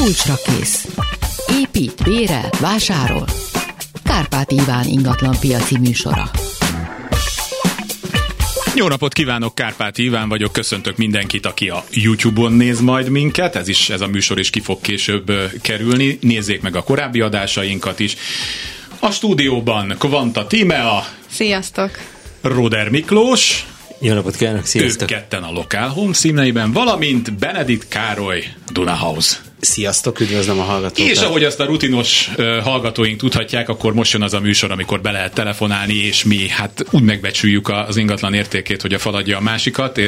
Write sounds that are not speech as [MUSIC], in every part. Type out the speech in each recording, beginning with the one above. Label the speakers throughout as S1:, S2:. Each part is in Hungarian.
S1: Kulcsra kész. Épít, bérel, vásárol. Kárpát Iván ingatlan piaci műsora.
S2: Jó napot kívánok, Kárpát Iván vagyok, köszöntök mindenkit, aki a YouTube-on néz majd minket, ez is, ez a műsor is ki fog később kerülni, nézzék meg a korábbi adásainkat is. A stúdióban Kvanta Tímea.
S3: Sziasztok!
S2: Roder Miklós.
S4: Jó napot kívánok, sziasztok!
S2: Ők ketten a Lokál Home színeiben, valamint Benedikt Károly Dunahouse.
S4: Sziasztok, üdvözlöm a hallgatókat!
S2: És ahogy azt a rutinos hallgatóink tudhatják, akkor most jön az a műsor, amikor be lehet telefonálni, és mi hát úgy megbecsüljük az ingatlan értékét, hogy a faladja a másikat.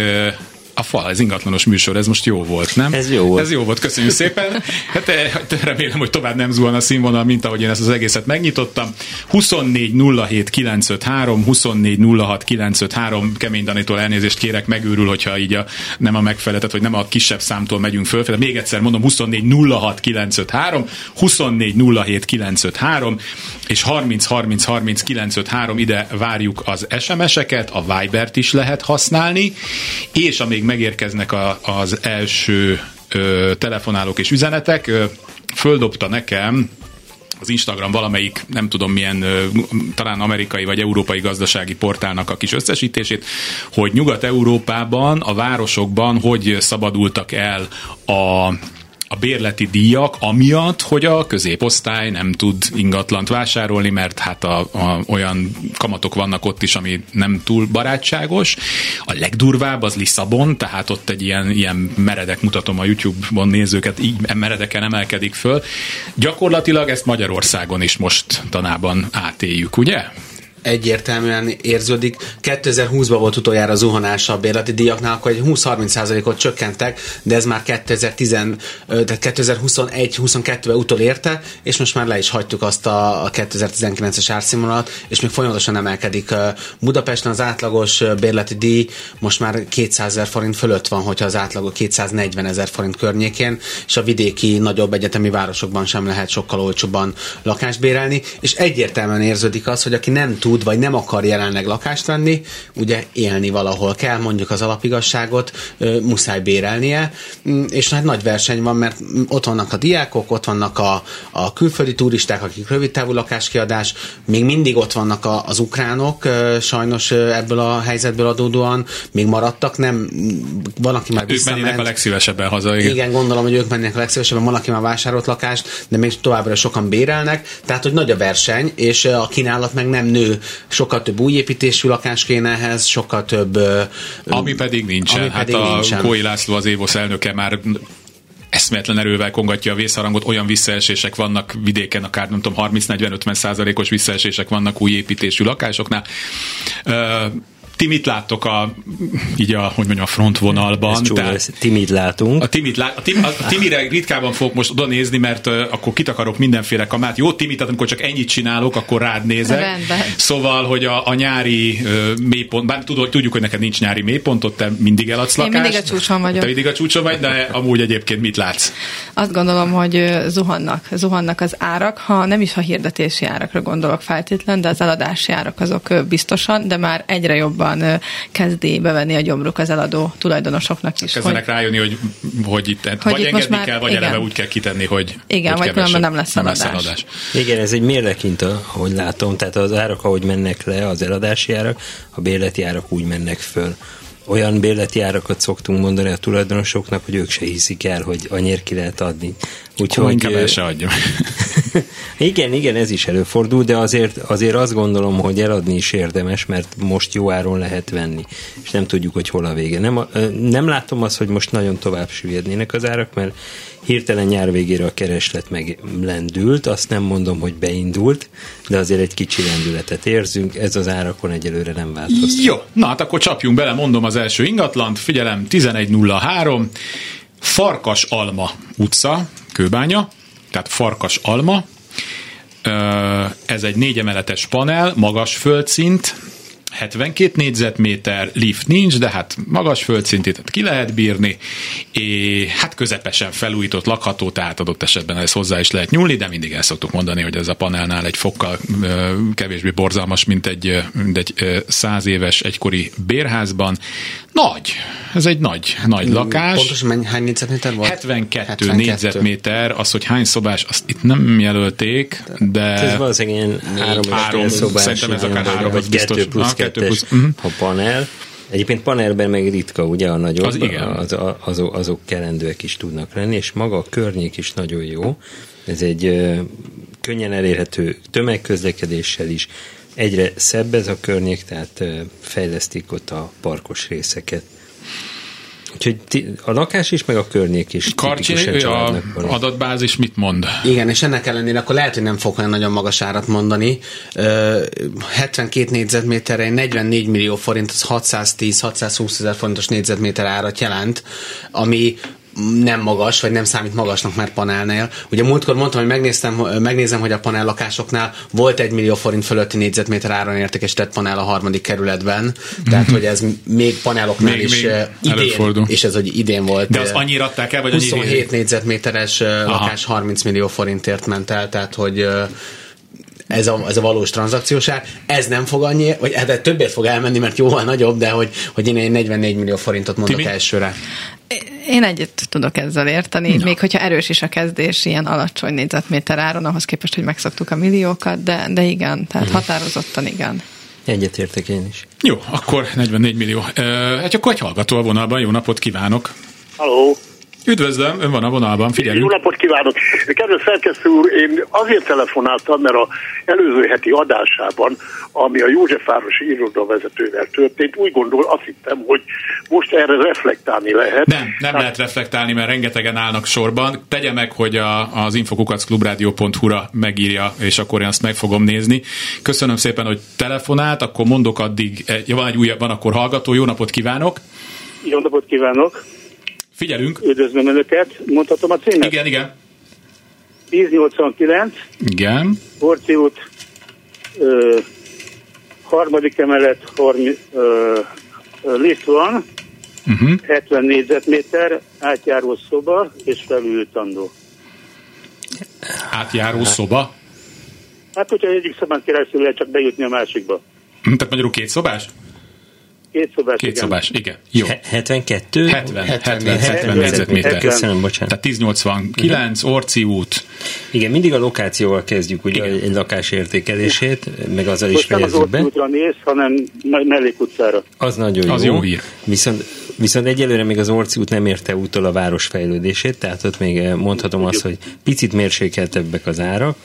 S2: A fal, ez ingatlanos műsor, ez most jó volt, nem?
S4: Ez jó volt.
S2: Ez jó volt, köszönjük szépen. Hát eh, remélem, hogy tovább nem zuhan a színvonal, mint ahogy én ezt az egészet megnyitottam. 24 07 953, 24 06 953, Kemény Danitól elnézést kérek, megőrül, hogyha így a, nem a megfeleltet, hogy nem a kisebb számtól megyünk fölfele. Még egyszer mondom, 24 06 953, 24 07 953, és 30 30 30 953, ide várjuk az SMS-eket, a Vibert is lehet használni, és amíg megérkeznek a, az első ö, telefonálók és üzenetek, ö, földobta nekem az Instagram valamelyik, nem tudom milyen, talán amerikai vagy európai gazdasági portálnak a kis összesítését, hogy Nyugat-Európában, a városokban hogy szabadultak el a a bérleti díjak amiatt, hogy a középosztály nem tud ingatlant vásárolni, mert hát a, a, olyan kamatok vannak ott is, ami nem túl barátságos. A legdurvább az Lisszabon, tehát ott egy ilyen, ilyen meredek mutatom a YouTube-on nézőket, így meredeken emelkedik föl. Gyakorlatilag ezt Magyarországon is most tanában átéljük, ugye?
S4: Egyértelműen érződik. 2020-ban volt utoljára zuhanás a bérleti díjaknál, akkor egy 20-30%-ot csökkentek, de ez már 2010, tehát 2021-22-ben utol érte, és most már le is hagytuk azt a 2019-es árszínvonalat, és még folyamatosan emelkedik. Budapesten az átlagos bérleti díj most már 200 ezer forint fölött van, hogyha az átlagos 240 ezer forint környékén, és a vidéki nagyobb egyetemi városokban sem lehet sokkal olcsóbban lakást bérelni, és egyértelműen érződik az, hogy aki nem tud tud, vagy nem akar jelenleg lakást venni, ugye élni valahol kell, mondjuk az alapigasságot muszáj bérelnie, mm, és hát nagy verseny van, mert ott vannak a diákok, ott vannak a, a külföldi turisták, akik rövid távú lakáskiadás, még mindig ott vannak a, az ukránok, sajnos ebből a helyzetből adódóan még maradtak, nem, van, aki már
S2: Ők mennének a legszívesebben haza,
S4: igen. igen. gondolom, hogy ők mennének a legszívesebben, van, aki már vásárolt lakást, de még továbbra sokan bérelnek, tehát, hogy nagy a verseny, és a kínálat meg nem nő sokkal több új építésű lakás kéne ehhez, sokkal több...
S2: Ami pedig nincsen. Ami hát pedig a nincsen. Kói László, az Évosz elnöke már eszméletlen erővel kongatja a vészharangot, olyan visszaesések vannak vidéken, akár nem tudom, 30-40-50 százalékos visszaesések vannak új építésű lakásoknál ti mit láttok a, így a, hogy mondjam, a frontvonalban?
S4: Ez tehát, ti mit látunk?
S2: A timit, lá, a, tim, a timire ritkában fogok most oda nézni, mert uh, akkor kitakarok mindenféle kamát. Jó, timit, tehát amikor csak ennyit csinálok, akkor rád nézek.
S3: Rendben.
S2: Szóval, hogy a, a nyári uh, mélypont, bár tudod, tudjuk, hogy neked nincs nyári mélypont, ott te mindig eladsz lakást.
S3: Én mindig a csúcson vagyok.
S2: Te mindig a csúcson vagy, de amúgy egyébként mit látsz?
S3: Azt gondolom, hogy zuhannak, zuhannak az árak, ha nem is a hirdetési árakra gondolok feltétlen, de az eladási árak azok biztosan, de már egyre jobban jobban kezdi bevenni a gyomruk az eladó tulajdonosoknak is.
S2: Kezdenek hogy, rájönni, hogy, hogy itt hogy vagy itt engedni már, kell, vagy igen. eleve úgy kell kitenni, hogy
S3: Igen,
S2: hogy
S3: vagy különben nem lesz eladás. Nem lesz eladás.
S4: Igen, ez egy mérlekint, ahogy látom, tehát az árak, ahogy mennek le, az eladási árak, a bérleti árak úgy mennek föl olyan bérleti árakat szoktunk mondani a tulajdonosoknak, hogy ők se hiszik el, hogy annyira ki lehet adni.
S2: Úgyhogy inkább el se adja. [LAUGHS]
S4: igen, igen, ez is előfordul, de azért, azért azt gondolom, hogy eladni is érdemes, mert most jó áron lehet venni, és nem tudjuk, hogy hol a vége. Nem, nem látom azt, hogy most nagyon tovább süllyednének az árak, mert hirtelen nyár végére a kereslet meg lendült, azt nem mondom, hogy beindult, de azért egy kicsi lendületet érzünk, ez az árakon egyelőre nem változott.
S2: Jó, na hát akkor csapjunk bele, mondom az első ingatlant, figyelem, 1103, Farkas Alma utca, Kőbánya, tehát Farkas Alma, ez egy négy emeletes panel, magas földszint, 72 négyzetméter, lift nincs, de hát magas földszintit ki lehet bírni, és hát közepesen felújított lakható, tehát adott esetben ez hozzá is lehet nyúlni, de mindig el szoktuk mondani, hogy ez a panelnál egy fokkal kevésbé borzalmas, mint egy, mint egy száz éves egykori bérházban. Nagy, ez egy nagy, nagy mm, lakás.
S4: Pontosan mennyi, hány négyzetméter volt?
S2: 72, 72 négyzetméter, az, hogy hány szobás, azt itt nem jelölték, de...
S5: Ez valószínűleg ilyen három, három szobás,
S2: szerintem ez akár három,
S5: vagy
S2: biztos.
S5: kettő plusz, kettő plusz uh-huh. ha panel. Egyébként panelben meg ritka, ugye a nagyobb,
S2: Az igen.
S5: Az, azok, azok kerendőek is tudnak lenni, és maga a környék is nagyon jó. Ez egy ö, könnyen elérhető tömegközlekedéssel is. Egyre szebb ez a környék, tehát ö, fejlesztik ott a parkos részeket. Úgyhogy ti, a lakás is, meg a környék is.
S2: Karcsi, a adatbázis mit mond?
S4: Igen, és ennek ellenére akkor lehet, hogy nem fog olyan nagyon magas árat mondani. Ö, 72 négyzetméterre 44 millió forint, az 610-620 ezer forintos négyzetméter árat jelent, ami nem magas, vagy nem számít magasnak már panelnél. Ugye múltkor mondtam, hogy megnéztem, megnézem, hogy a panel lakásoknál volt egy millió forint fölötti négyzetméter áron értékesített panel a harmadik kerületben, tehát hogy ez még paneloknál
S2: Még-
S4: is
S2: még
S4: eh, idén,
S2: előfordul.
S4: és ez hogy idén volt.
S2: De az
S4: eh,
S2: annyira adták el, vagy annyi-
S4: 27 négyzetméteres eh, lakás 30 millió forintért ment el, tehát hogy ez a, ez a valós tranzakciós ár. Ez nem fog annyi, vagy hát többért fog elmenni, mert jóval nagyobb, de hogy, hogy én egy 44 millió forintot mondok
S2: Timi?
S4: elsőre.
S3: Én egyet tudok ezzel érteni, még hogyha erős is a kezdés ilyen alacsony négyzetméter áron, ahhoz képest, hogy megszoktuk a milliókat, de, de igen, tehát határozottan igen.
S5: Egyetértek én is.
S2: Jó, akkor 44 millió. Hát akkor egy hallgató a vonalban, jó napot kívánok!
S6: Halló!
S2: Üdvözlöm, ön van a vonalban,
S6: Jó
S2: figyelünk.
S6: napot kívánok! Kedves szerkesztő úr, én azért telefonáltam, mert a előző heti adásában, ami a Józsefvárosi irodavezetővel történt, úgy gondol, azt hittem, hogy most erre reflektálni lehet.
S2: Nem, nem lehet reflektálni, mert rengetegen állnak sorban. Tegye meg, hogy a, az infokukacklubrádió.hu-ra megírja, és akkor én azt meg fogom nézni. Köszönöm szépen, hogy telefonált, akkor mondok addig, ja, van egy újabb, van akkor hallgató, jó napot kívánok!
S6: Jó napot kívánok!
S2: Figyelünk!
S6: Üdvözlöm Önöket! Mondhatom a címet?
S2: Igen, igen.
S6: 1089,
S2: Igen.
S6: Horci út, ö, harmadik emelet, harmi, ö, lift van,
S2: Uh-huh.
S6: 70 négyzetméter, átjáró szoba és felültandó.
S2: Átjáró szoba.
S6: Hát, hogyha egyik szobán keresztül lehet csak bejutni a másikba.
S2: Hm, Tehát magyarul két szobás?
S6: Két szobás,
S2: Két
S6: igen.
S2: igen. Jó.
S5: He- 72?
S2: 70, 70,
S4: 70
S2: 70 négyzetméter.
S5: Köszönöm, bocsánat.
S2: Tehát 1089, Orci út.
S5: Igen, mindig a lokációval kezdjük ugye
S2: Igen.
S5: egy lakás értékelését, meg azzal is
S6: Most nem az
S5: fejezzük be.
S6: útra néz, hanem me- mellékutcára.
S5: Az nagyon
S2: Az
S5: jó.
S2: jó hír.
S5: Viszont, viszont egyelőre még az Orci út nem érte úttól a város fejlődését, tehát ott még mondhatom azt, hogy picit mérsékeltebbek az árak,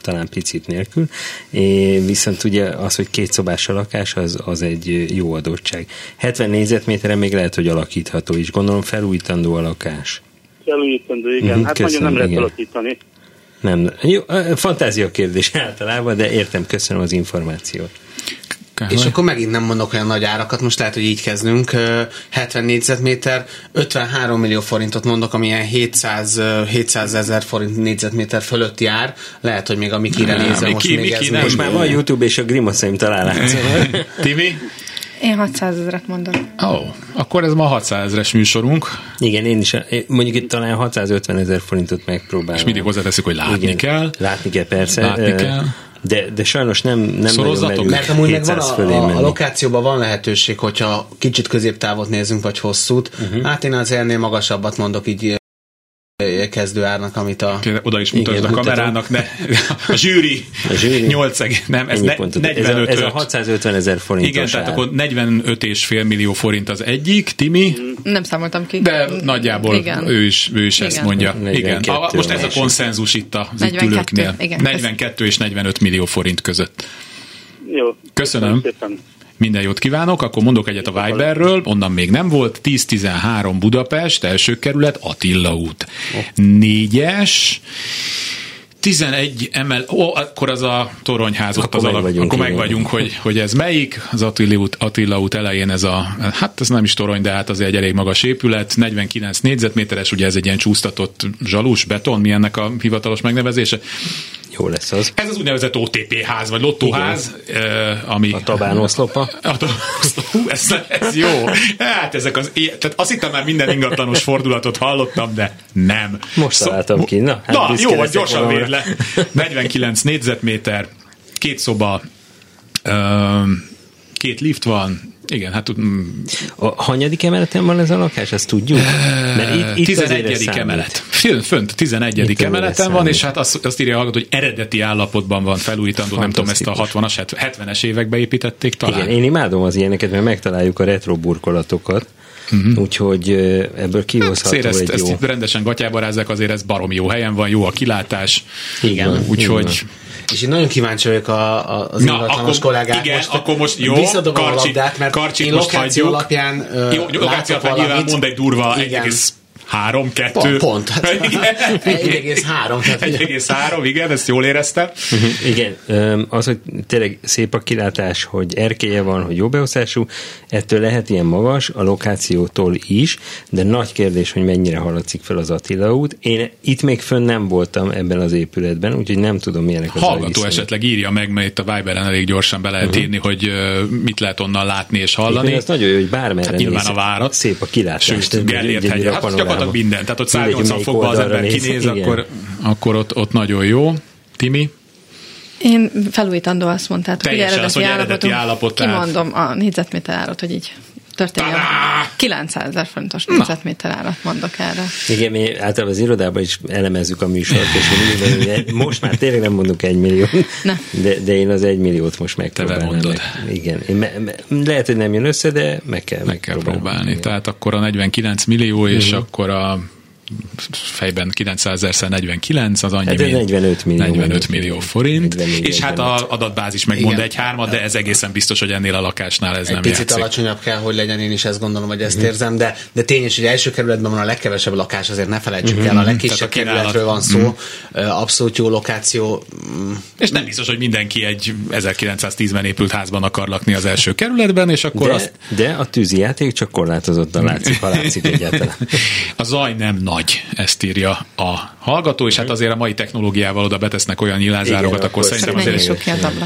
S5: talán picit nélkül, é, viszont ugye az, hogy két szobás a lakás, az, az egy jó adottság. 70 négyzetméteren még lehet, hogy alakítható is. Gondolom felújítandó a lakás.
S6: Felújítandó, igen.
S5: Mhm,
S6: hát nagyon
S5: köszönöm,
S6: nem lehet
S5: igen.
S6: alakítani.
S5: Nem, jó, ö, fantázia kérdés [LAUGHS] általában, de értem, köszönöm az információt.
S4: És akkor megint nem mondok olyan nagy árakat, most lehet, hogy így kezdünk. Ö, 70 négyzetméter, 53 millió forintot mondok, ami ilyen 700, ö, 700 ezer forint négyzetméter fölötti ár. Lehet, hogy még a Mikire
S2: Nem,
S4: nézve most
S2: Miki-
S4: még
S2: Miki
S4: ez
S2: nem.
S5: Most már van YouTube és a grimaszaim talán látszanak. [LAUGHS]
S2: Timi?
S3: Én 600 ezeret mondok.
S2: Ó, oh, akkor ez ma 600 ezres műsorunk,
S5: Igen, én is, mondjuk itt talán 650 ezer forintot megpróbálom.
S2: és mindig hozzáteszük, hogy látni
S5: Igen,
S2: kell.
S5: Látni kell, persze.
S2: Látni kell.
S5: De, de sajnos nem, nem nagyon
S2: Szorozzatok?
S5: merül
S4: Mert amúgy meg van
S5: 700
S4: a, a, a lokációban van lehetőség, hogyha kicsit középtávot nézünk, vagy hosszút. Uh-huh. Hát én az ennél magasabbat mondok így ö, kezdő árnak, amit a...
S2: Oda is mutasd a kamerának, ne. A zsűri,
S5: A zsűri.
S2: 8 nem, ez ne,
S5: pontot.
S2: 45
S5: ez, a, ez a 650 ezer forintos
S2: Igen, tehát
S5: ár.
S2: akkor 45,5 millió forint az egyik, Timi,
S3: Nem számoltam ki.
S2: de nagyjából
S3: Igen.
S2: ő is, ő is ezt
S3: Igen.
S2: mondja.
S5: 42
S2: Igen. A, most ez a konszenzus itt
S3: 42,
S2: ülőknél.
S3: igen.
S2: 42 és 45 millió forint között.
S6: Jó.
S2: Köszönöm.
S6: szépen.
S2: Minden jót kívánok, akkor mondok egyet a Viberről, onnan még nem volt, 10-13 Budapest, első kerület, Attila út. Négyes, 11 emel, ó, akkor az a toronyház ott
S5: Akkor
S2: az alap,
S5: vagyunk,
S2: akkor meg vagyunk, hogy, hogy ez melyik, az Attila út, Attila út elején ez a, hát ez nem is torony, de hát azért egy elég magas épület, 49 négyzetméteres, ugye ez egy ilyen csúsztatott zsalus, beton, mi ennek a hivatalos megnevezése?
S5: Jó lesz az.
S2: Ez az úgynevezett OTP ház, vagy lottóház, eh, ami...
S5: A tabán oszlopa.
S2: A tabán [LAUGHS] Hú, ez, ez jó. Hát ezek az... Tehát azt hittem már minden ingatlanos fordulatot hallottam, de nem.
S5: Most találtam ki, na, hát
S2: na jó, gyorsan
S5: valamire.
S2: Véd le. 49 négyzetméter, két szoba, két lift van, igen, hát tud- mm,
S5: A hanyadik emeleten van ez a lakás, ezt tudjuk? Mert itt, itt azért ez
S2: 11.
S5: számít.
S2: emelet. Fönt, fönt 11.
S5: Itt
S2: emeleten van, és hát azt, azt írja hallgató, hogy eredeti állapotban van felújítandó, nem tudom, ezt a
S5: Fantasztikus.
S2: 60-as, 70-es évekbe építették talán.
S5: Igen, én imádom az ilyeneket, mert megtaláljuk a retro burkolatokat, uh-huh. úgyhogy ebből kihozható
S2: Azért ezt,
S5: egy
S2: ezt
S5: jó...
S2: itt rendesen gatyába rázzák, azért ez barom jó helyen van, jó a kilátás.
S5: Igen,
S2: Úgyhogy
S4: És én nagyon kíváncsi vagyok a, a, az
S2: Na,
S4: ingatlanos
S2: akkor-
S4: kollégák.
S2: igen, akkor most jó,
S4: Visszadobom a labdát, mert
S2: Karcsit
S4: én
S2: most
S4: lokáció
S2: hagyjuk.
S4: alapján ö,
S2: Jó, lokáció alapján nyilván mond egy durva
S4: Igen.
S2: 1,3, 2.
S4: Pont, pont. [LAUGHS]
S2: Igen.
S4: 1,3, tehát-
S2: 1,3, igen, ezt jól éreztem.
S5: Uh-huh. Igen, az, hogy tényleg szép a kilátás, hogy erkélye van, hogy jó beosztású, ettől lehet ilyen magas, a lokációtól is, de nagy kérdés, hogy mennyire haladszik fel az Attila út. Én itt még fönn nem voltam ebben az épületben, úgyhogy nem tudom, milyenek az
S2: Hallgató esetleg írja meg, mert itt a Viberen elég gyorsan be lehet írni, hogy mit lehet onnan látni és hallani.
S5: Az nagyon jó, hogy bármerre
S2: Hát nyilván
S5: néz,
S2: a várat.
S5: Szép a kilátás.
S2: Sőt, Gellért hegy.
S5: a
S2: Hát. Gyakorlatilag minden. Tehát ott
S5: Mindegy,
S2: 180
S5: melyik
S2: fokban az ember
S5: néz,
S2: kinéz,
S5: igen.
S2: akkor, akkor ott, ott nagyon jó. Timi?
S3: Én felújítandó azt mondtátok, hogy eredeti,
S2: az, hogy eredeti állapot, tehát-
S3: Kimondom a négyzetméter árat, hogy így történjen.
S2: Tadá!
S3: 900 ezer fontos négyzetméter árat mondok erre.
S5: Igen, mi általában az irodában is elemezzük a műsort, és mindig most már tényleg nem mondunk egy millió,
S3: Ne.
S5: de, de én az egy milliót most megpróbálnám.
S2: bemondod.
S5: Meg. Igen, én me, me, lehet, hogy nem jön össze, de meg kell,
S2: Meg kell próbálni.
S5: Igen. Mhm.
S2: Tehát akkor a 49 millió, és akkor a fejben 900 ezerszer 49, az annyi,
S5: Hát ez
S2: mint
S5: 45 millió.
S2: 45 millió forint,
S5: 44,
S2: és hát
S5: 45.
S2: az adatbázis megmond egy hármat, de ez egészen biztos, hogy ennél a lakásnál ez
S4: Egy
S2: nem
S4: picit
S2: játszik. Mhm.
S4: alacsonyabb kell, hogy legyen, én is ezt gondolom, hogy ezt érzem, de, de tényes, hogy első kerületben van a legkevesebb lakás, azért ne felejtsük el, a legkisebb
S2: Tehát a kínálat.
S4: kerületről van szó, Ö, abszolút jó lokáció, Mm,
S2: És nem biztos, hogy mindenki egy 1910-ben épült házban akar lakni az első kerületben, és akkor
S5: De,
S2: azt
S5: de a tűzijáték csak korlátozottan látszik, ha látszik egyáltalán. [LAUGHS]
S2: A zaj nem nagy, ezt írja a hallgató, és hát azért a mai technológiával oda betesznek olyan nyílászárokat,
S5: Igen,
S2: akkor szerintem azért...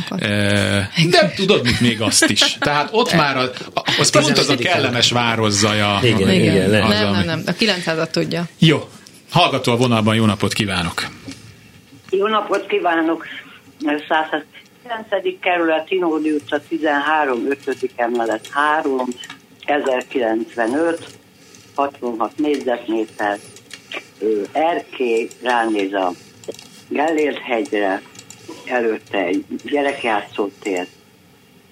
S2: Eh, De tudod, mit még azt is. Tehát ott már a, a- az pont az a
S4: 14.
S2: kellemes városzaja.
S5: Igen, igen,
S3: nem, nem, nem. A 900-at tudja.
S2: Jó. Hallgató a vonalban, jó napot kívánok.
S7: Jó napot kívánok! 109. kerület, Tinódi utca 13, 5. emelet 3, 1095, 66 négyzetméter, erkély ránéz a Gellért hegyre, előtte egy gyerekjátszótér,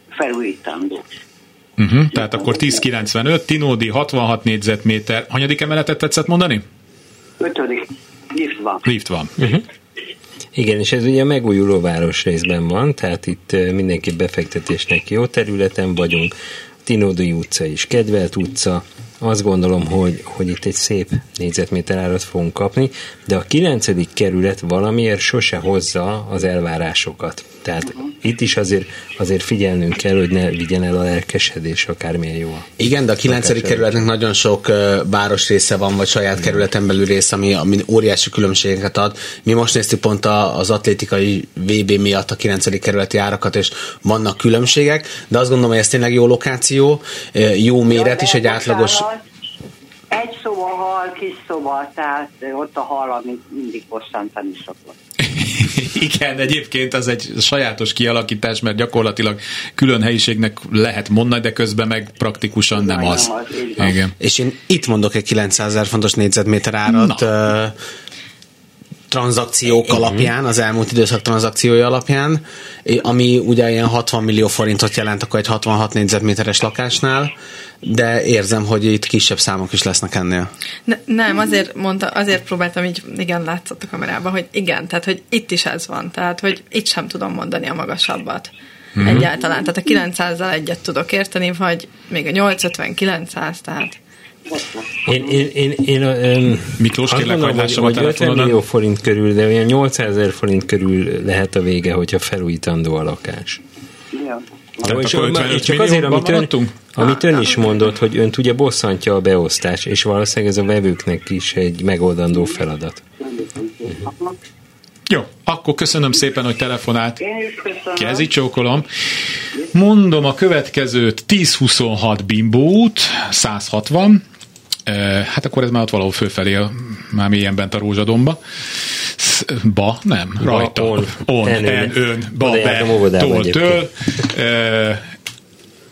S7: felújítandó.
S2: Uh-huh. Tehát akkor 1095, Tinódi 66 négyzetméter. Hanyadik emeletet tetszett mondani?
S7: Ötödik lift van.
S2: Lift van.
S5: Igen, és ez ugye a megújuló város részben van, tehát itt mindenki befektetésnek jó területen vagyunk. Tinódui utca is kedvelt utca. Azt gondolom, hogy, hogy itt egy szép négyzetméter árat fogunk kapni, de a kilencedik kerület valamiért sose hozza az elvárásokat. Tehát itt is azért, azért figyelnünk kell, hogy ne vigyen el a lelkesedés, akármilyen jó a
S4: Igen, de a 9.
S5: Lakás
S4: kerületnek nagyon sok uh, városrésze van, vagy saját kerületen belül rész, ami, ami óriási különbségeket ad. Mi most néztük pont a, az atlétikai VB miatt a 9. kerületi árakat, és vannak különbségek, de azt gondolom, hogy ez tényleg jó lokáció, jó méret is, egy átlagos...
S7: Egy szoba hal, kis szoba, tehát ott a hal, ami mindig bosszantani szokott. [LAUGHS]
S2: Igen, egyébként az egy sajátos kialakítás, mert gyakorlatilag külön helyiségnek lehet mondani, de közben meg praktikusan nem
S7: Nem
S2: az.
S7: az.
S2: Igen.
S4: És én itt mondok egy 900 ezer fontos négyzetméter árat, uh, tranzakciók alapján, az elmúlt időszak tranzakciói alapján, ami ugye ilyen 60 millió forintot jelent akkor egy 66 négyzetméteres lakásnál, de érzem, hogy itt kisebb számok is lesznek ennél.
S3: Ne, nem, azért mondta, azért próbáltam így, igen, látszott a kamerában, hogy igen, tehát, hogy itt is ez van, tehát, hogy itt sem tudom mondani a magasabbat. Mm-hmm. Egyáltalán. Tehát a 900-zal egyet tudok érteni, vagy még a 850, 900, tehát
S5: Én, én, én, én öm,
S2: Miklós, kérlek, lássam a
S5: hogy 50
S2: telefonodat.
S5: millió forint körül, de olyan 800 ezer forint körül lehet a vége, hogyha felújítandó a lakás.
S7: Ja.
S2: Tehát
S5: és
S2: akkor
S5: ön-
S2: 55
S5: csak azért, amit ön,
S2: maradtunk?
S5: amit ön is mondott, hogy önt ugye bosszantja a beosztás, és valószínűleg ez a vevőknek is egy megoldandó feladat.
S2: Jó, akkor köszönöm szépen, hogy telefonált.
S7: Én.
S2: Kezi csókolom. Mondom a következőt, 1026 Bimbo út, 160. Hát akkor ez már ott valahol fölfelé, már mélyen bent a rózsadomba. Ba, nem, rajta.
S5: on,
S2: on,
S5: en,
S2: en,
S5: ön.
S2: ba, be, tól. Eh,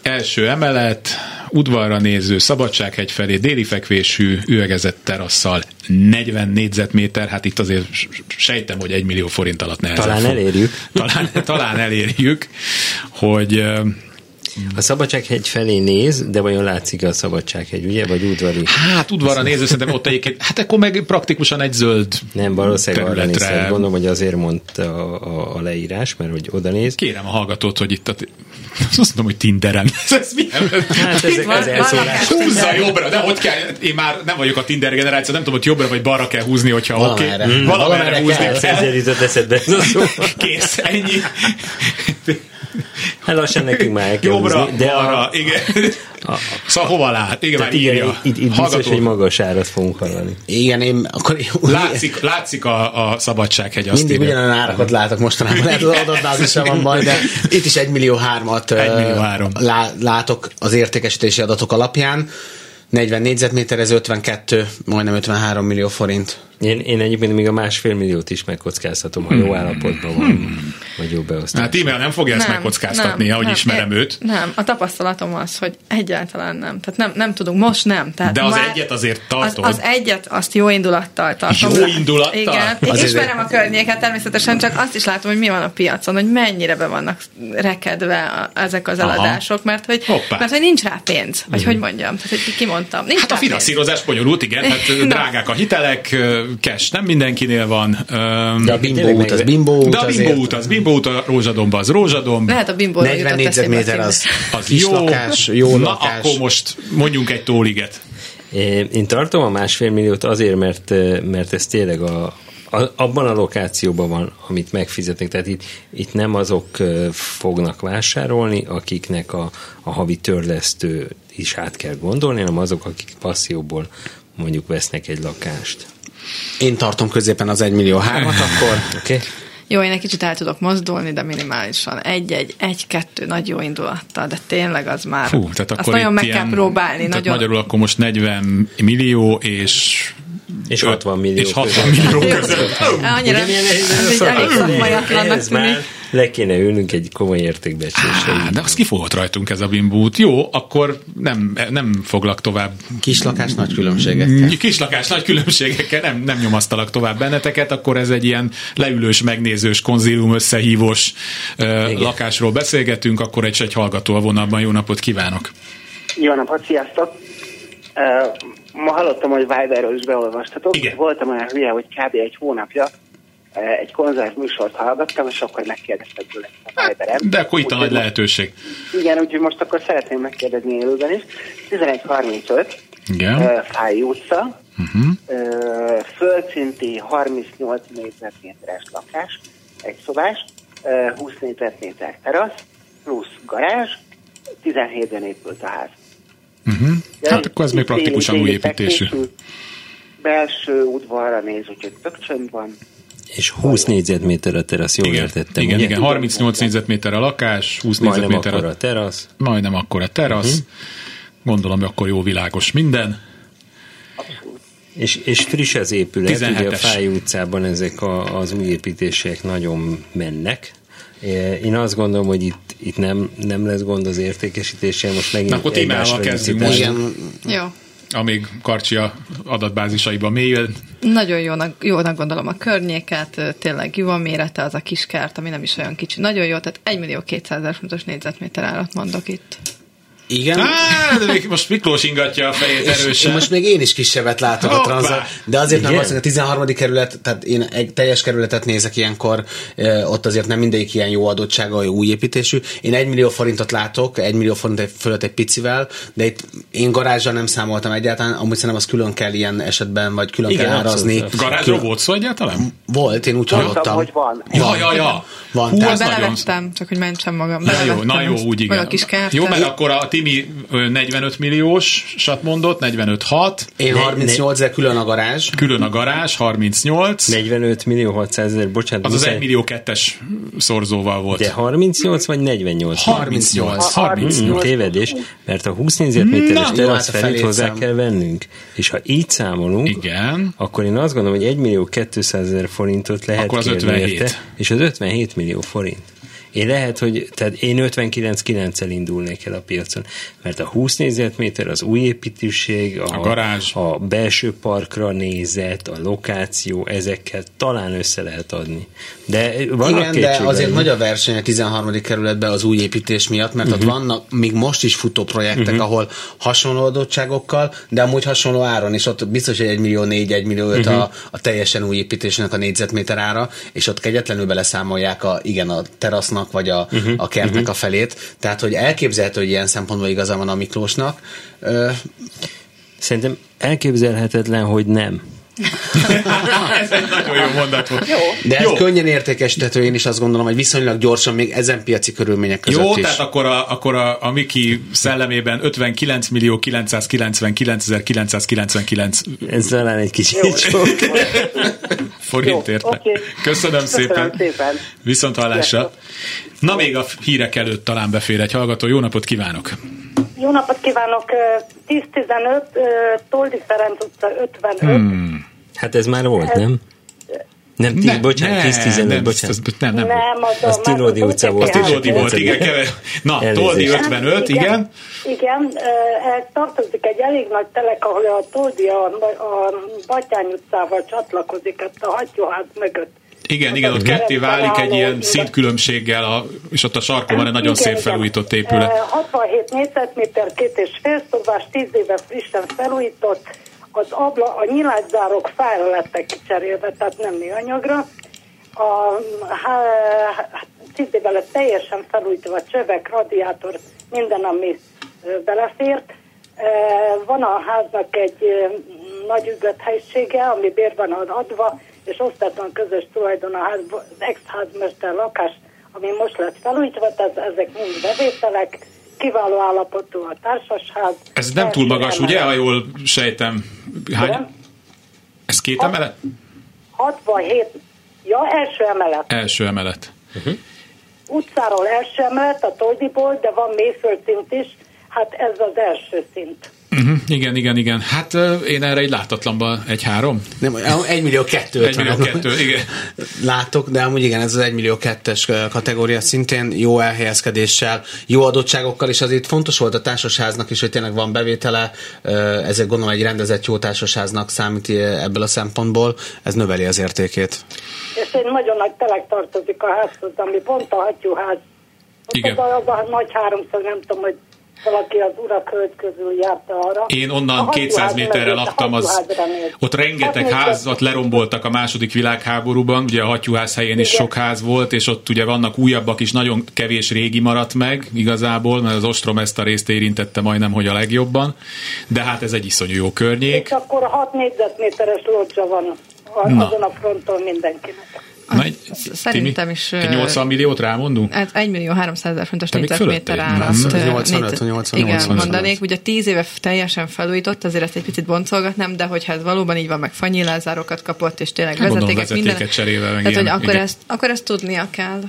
S2: Első emelet, udvarra néző, Szabadsághegy felé, déli fekvésű, üvegezett terasszal, 40 négyzetméter, hát itt azért sejtem, hogy egy millió forint alatt nehezen
S5: Talán
S2: fog-
S5: elérjük.
S2: Talán, talán elérjük, hogy
S5: A Szabadsághegy felé néz, de vajon látszik a Szabadsághegy, ugye? Vagy udvari?
S2: hát udvarra néző, szerintem ott egyébként, hát akkor meg praktikusan egy zöld
S5: Nem, valószínűleg arra néz,
S2: területre.
S5: tehát gondolom, hogy azért mondta a, a, a leírás, mert hogy oda néz.
S2: Kérem a hallgatót, hogy itt a, [LAUGHS] azt mondom, hogy Tinderen. [LAUGHS] Ez milyen?
S5: Hát ezek az
S3: van
S5: elszólás.
S2: Húzza jobbra, de hogy kell, én már nem vagyok a Tinder generáció, nem tudom, hogy jobbra vagy balra kell húzni, hogyha oké.
S4: Valamerre.
S2: Okay. Valamerre
S4: valamerre
S2: húzni
S4: kell.
S2: kell.
S5: Ezzel jutott eszedbe ez a szó.
S2: Kész, ennyi. [LAUGHS]
S5: Hát lassan nekünk már el kell
S2: Jobbra,
S5: húzni, de
S2: balra,
S5: a,
S2: igen. Szóval hova lát? Igen, már
S5: igen,
S2: írja.
S5: itt, itt biztos, hogy magas árat fogunk hallani.
S4: Igen, én akkor
S2: Látszik, látszik a, a szabadsághegy, azt
S4: mindig
S2: írja.
S4: ugyanolyan árakat látok mostanában. Lehet, az adatbázis van baj, de itt is egy millió hármat ö,
S2: Egy millió három.
S4: lá, látok az értékesítési adatok alapján. 40 négyzetméter, ez 52, majdnem 53 millió forint.
S5: Én, én egyébként még a másfél milliót is megkockáztatom, ha jó állapotban van, vagy jó beosztás.
S2: Hát e nem fogja ezt megkockáztatni, ahogy ismerem
S3: én-
S2: őt.
S3: Nem, a tapasztalatom az, hogy egyáltalán nem. Tehát nem, nem tudunk, most nem. Tehát
S2: De az
S3: már
S2: egyet azért
S3: az,
S2: tartod.
S3: az egyet, azt jó indulattal tartom.
S2: Jó indulattal?
S3: Igen, én
S4: Azért-
S3: ismerem a környéket természetesen, csak azt is látom, hogy mi van a piacon, hogy mennyire be vannak rekedve a, ezek az
S2: Aha.
S3: eladások, mert hogy,
S2: Hoppá.
S3: mert hogy nincs rá pénz, vagy hogy mondjam, tehát hogy kimondtam. Nincs
S2: Hát a finanszírozás bonyolult, igen, hát [LAUGHS] drágák a hitelek, cash nem mindenkinél van.
S4: De a bimbo
S5: tényleg
S4: út, az bimbo út
S2: De a bimbo
S4: azért.
S2: út az bimbo út, a rózsadomba az rózsadomb.
S3: Lehet a bimból
S4: 40 négyzetméter az,
S2: Az jó,
S4: lakás, jó
S2: Na,
S4: lakás.
S2: akkor most mondjunk egy tóliget.
S5: Én tartom a másfél milliót azért, mert, mert ez tényleg a, a, abban a lokációban van, amit megfizetek. Tehát itt, itt nem azok fognak vásárolni, akiknek a, a havi törlesztő is át kell gondolni, hanem azok, akik passzióból mondjuk vesznek egy lakást.
S4: Én tartom középen az 1 millió hármat, [LAUGHS] akkor
S5: Oké? Okay?
S3: Jó, én egy kicsit el tudok mozdulni, de minimálisan. Egy-egy, egy-kettő nagy jó indulattal, de tényleg az már,
S2: Fú, tehát
S3: azt
S2: akkor
S3: nagyon
S2: itt
S3: meg
S2: ilyen,
S3: kell próbálni.
S2: Tehát
S3: Nagyon,
S2: magyarul akkor most 40 millió és
S5: És 60 millió
S2: és 60
S5: között.
S2: millió között.
S3: Annyira,
S5: ez
S3: ez egy
S5: szak?
S3: elég szakmaiatlannak
S5: Ez
S3: tűnik.
S5: már le kéne ülnünk egy komoly értékbecsésre.
S2: Á, de az kifogott rajtunk ez a bimbút. Jó, akkor nem, nem foglak tovább
S4: kis lakás nagy különbségekkel.
S2: Kislakás nagy különbségekkel nem, nem nyomasztalak tovább benneteket, akkor ez egy ilyen leülős, megnézős, konzilium összehívós ö, lakásról beszélgetünk, akkor egy, egy hallgató a vonalban. Jó napot kívánok!
S8: Jó napot, sziasztok! Uh, ma hallottam, hogy Viberről is beolvastatok.
S2: Igen.
S8: Voltam olyan hülye, hogy kb. egy hónapja egy konzert műsort hallgattam, és akkor megkérdeztek tőle a Viberen.
S2: De akkor itt a nagy
S8: most-
S2: lehetőség.
S8: Igen, úgyhogy most akkor szeretném megkérdezni élőben is. 1135,
S2: Igen.
S8: uh, Fáj utca,
S2: Uh-huh.
S8: uh, földszinti 38 négyzetméteres lakás, egy szobás, uh, 20 négyzetméter terasz, plusz garázs, 17-ben épült a ház.
S2: Uh-huh.
S8: Ja,
S2: Hát akkor ez még praktikusan új építésű.
S8: Belső udvarra néz, úgyhogy tök csönd van.
S5: És 20 négyzetméter a terasz, jól
S2: Igen,
S5: értettem,
S2: igen,
S5: ugye?
S2: igen, 38 négyzetméter a lakás, 20
S5: Majdnem
S2: négyzetméter
S5: akkor
S2: a,
S5: a terasz.
S2: majdnem akkor a terasz.
S5: Mhm.
S2: Gondolom, hogy akkor jó világos minden.
S5: És, és friss az épület, ugye a
S2: 17-es.
S5: Fáj utcában ezek a, az új építések nagyon mennek. Én azt gondolom, hogy itt, itt nem, nem lesz gond az értékesítéssel, most megint
S2: Na, akkor
S5: egymásra
S2: kezdjünk
S5: licitálunk.
S2: most.
S4: Igen,
S3: Jó.
S2: Amíg Karcsia adatbázisaiba mélyül,
S3: Nagyon jónak, jónak gondolom a környéket, tényleg jó a mérete, az a kis kert, ami nem is olyan kicsi. Nagyon jó, tehát 1 millió 200 ezer fontos négyzetméter árat mondok itt.
S4: Igen.
S2: Á, de még most Miklós ingatja a fejét erősen.
S4: most még én is kisebbet látok a
S2: Hoppá!
S4: tranza, de azért nem
S5: Igen?
S4: valószínűleg a 13. kerület, tehát én egy teljes kerületet nézek ilyenkor, ott azért nem mindegyik ilyen jó adottsága, jó új építésű. Én egy millió forintot látok, egy millió forint fölött egy picivel, de itt én garázsal nem számoltam egyáltalán, amúgy szerintem az külön kell ilyen esetben, vagy külön
S5: Igen,
S4: kell árazni.
S2: Garázsról volt szó egyáltalán?
S4: Volt, én úgy hallottam.
S8: hogy van.
S2: Ja, ja, ja.
S4: Van,
S2: Hú,
S4: tehát-.
S3: Belevettem, csak hogy mentsem magam.
S2: Na jó, na jó, úgy igen.
S3: Meg a kis kert.
S2: Jó, mert akkor a Timi ö, 45 milliós sat mondott, 45-6,
S4: Én
S5: Ne-
S4: 38 ezer külön a garázs.
S2: külön a garázs, 38,
S5: 45 millió 600 ezer, bocsánat.
S2: az az
S5: muszáj-
S2: 1 millió kettes szorzóval volt.
S5: De 38 vagy 48?
S2: 38.
S5: Hmm,
S2: 38.
S5: tévedés, mert a 20 négyzetméteres
S2: Na,
S4: jó,
S5: terasz
S4: hát
S5: hozzá kell vennünk. És ha így számolunk,
S2: Igen.
S5: akkor én azt gondolom, hogy 1 millió 200 ezer forintot lehet
S2: Akkor az
S5: kérni
S2: 57.
S5: érte, és az 57 millió forint. Én lehet, hogy tehát én 59-9-el indulnék el a piacon, mert a 20 négyzetméter, az új építőség, a,
S2: A garázs.
S5: a belső parkra nézet, a lokáció, ezekkel talán össze lehet adni. De vannak
S4: Igen, de azért nagy a verseny a 13. kerületben az új építés miatt, mert
S5: Mhm.
S4: uh-huh. ott vannak még most is futó projektek, uh-huh. ahol hasonló adottságokkal, de amúgy hasonló áron, és ott biztos, hogy 1 millió 4, 1 millió 5
S5: Mhm.
S4: uh-huh. a, a teljesen új építésnek a négyzetméter ára, és ott kegyetlenül beleszámolják a, igen, a terasznak, vagy a, uh-huh. a kertnek uh-huh. a felét. Tehát, hogy elképzelhető, hogy ilyen szempontból igaza van a Miklósnak. Ö,
S5: Szerintem elképzelhetetlen, hogy nem. [LAUGHS]
S2: Ez egy nagyon jó mondat volt.
S4: de ez
S2: Jó.
S4: könnyen értékesíthető, én is azt gondolom, hogy viszonylag gyorsan még ezen piaci körülmények között
S2: Jó,
S4: is.
S2: tehát akkor a, akkor a, a Miki szellemében 59 millió 999 999
S5: Ez talán egy kicsit sok.
S2: forint
S8: Jó,
S2: érte.
S8: oké.
S2: Köszönöm szépen.
S8: Köszönöm szépen.
S2: Viszont hallásra. Na még a hírek előtt talán befér egy hallgató. Jó napot kívánok!
S9: Jó napot kívánok! Ö, 10-15, ö, Toldi Ferenc utca 55. Hmm.
S5: Hát ez már volt, nem? Nem, tí,
S2: Ne,
S5: bocsánat,
S2: ne,
S5: 10-15,
S2: nem,
S5: bocsánat.
S2: ez- nem, nem.
S9: Nem, az,
S5: Az
S9: a
S5: Tilódi utca volt.
S9: az
S2: Tilódi volt, igen. Na. Toldi 55, igen.
S9: Igen, ö, ehhez tartozik egy elég nagy telek, ahol a Toldi a, a Batyány utcával csatlakozik, ezt a hattyúház mögött.
S2: Igen, igen, ott ketté válik egy ilyen szintkülönbséggel, a, és ott a sarkon van egy nagyon
S9: Igen,
S2: szép felújított épület.
S9: Ö, 67 négyzetméter, két és fél szobás, 10 éve frissen felújított, az abla, a nyilászárok fára lettek kicserélve, tehát nem műanyagra. A há- 10 éve lett teljesen felújítva, csövek, radiátor, minden, ami ö, belefért. Ö, Van a háznak egy nagy ügött helysége, ami bér van adva, és osztatlan közös tulajdon a ház, az ex-házmester lakás, ami most lett felújítva, tehát ezek mind bevételek, kiváló állapotú a társasház.
S2: Ez nem túl magas,
S9: Első
S2: ugye, ha
S9: emelet.
S2: jól sejtem. Hány?
S9: Igen.
S2: Ez két emelet?
S9: 67, ja, első emelet.
S2: Első emelet.
S9: Utcáról első emelet, a Toldiból, de van mélyföldszint is, hát ez az első szint.
S2: Uh-huh. Igen, igen, igen. Hát én erre egy látatlanban egy három.
S4: Nem, 1 millió 2
S2: Egy millió kettő, igen.
S4: Látok, de amúgy igen, ez az 1 millió 2-es kategória szintén jó elhelyezkedéssel, jó adottságokkal, és azért fontos volt a társasháznak is, hogy tényleg van bevétele, ezért gondolom egy rendezett jó társasháznak számít ebből a szempontból, ez növeli az értékét.
S9: És egy nagyon nagy telek tartozik a házhoz, ami pont a hattyúház. Ott
S2: Igen.
S9: Az, a, az a nagy háromszög, nem tudom, hogy valaki az urak hölgy közül járta arra.
S2: Én onnan
S9: hattyúház
S2: 200 méterre laktam, az, ott rengeteg házat leromboltak a második világháborúban, ugye a hattyúház helyén is sok ház volt, és ott ugye vannak újabbak is, nagyon kevés régi maradt meg igazából, mert az ostrom ezt a részt érintette majdnem, hogy a legjobban, de hát ez egy iszonyú jó környék.
S9: És akkor 6 négyzetméteres lodzsa van a,
S2: Na.
S9: azon a fronton mindenkinek.
S2: Na, egy,
S3: Szerintem
S2: Timi,
S3: is,
S2: Egy
S3: ö,
S2: 80 milliót rámondunk?
S3: Hát 1 millió 300 ezer fontos négyzetméter ö,
S4: 85,
S3: négyzet-
S4: 80,
S3: Igen,
S4: 85.
S3: mondanék. Ugye 10 éve teljesen felújított, azért ezt egy picit boncolgatnám, de hogyha ez valóban így van, meg fanyilázárokat kapott, és tényleg
S2: Hát mondom,
S3: vezetékek,
S2: vezetéket
S3: minden.
S2: cserélve, meg
S3: Tehát, hogy
S2: ilyen,
S3: akkor
S2: igen.
S3: ezt, akkor ezt tudnia kell.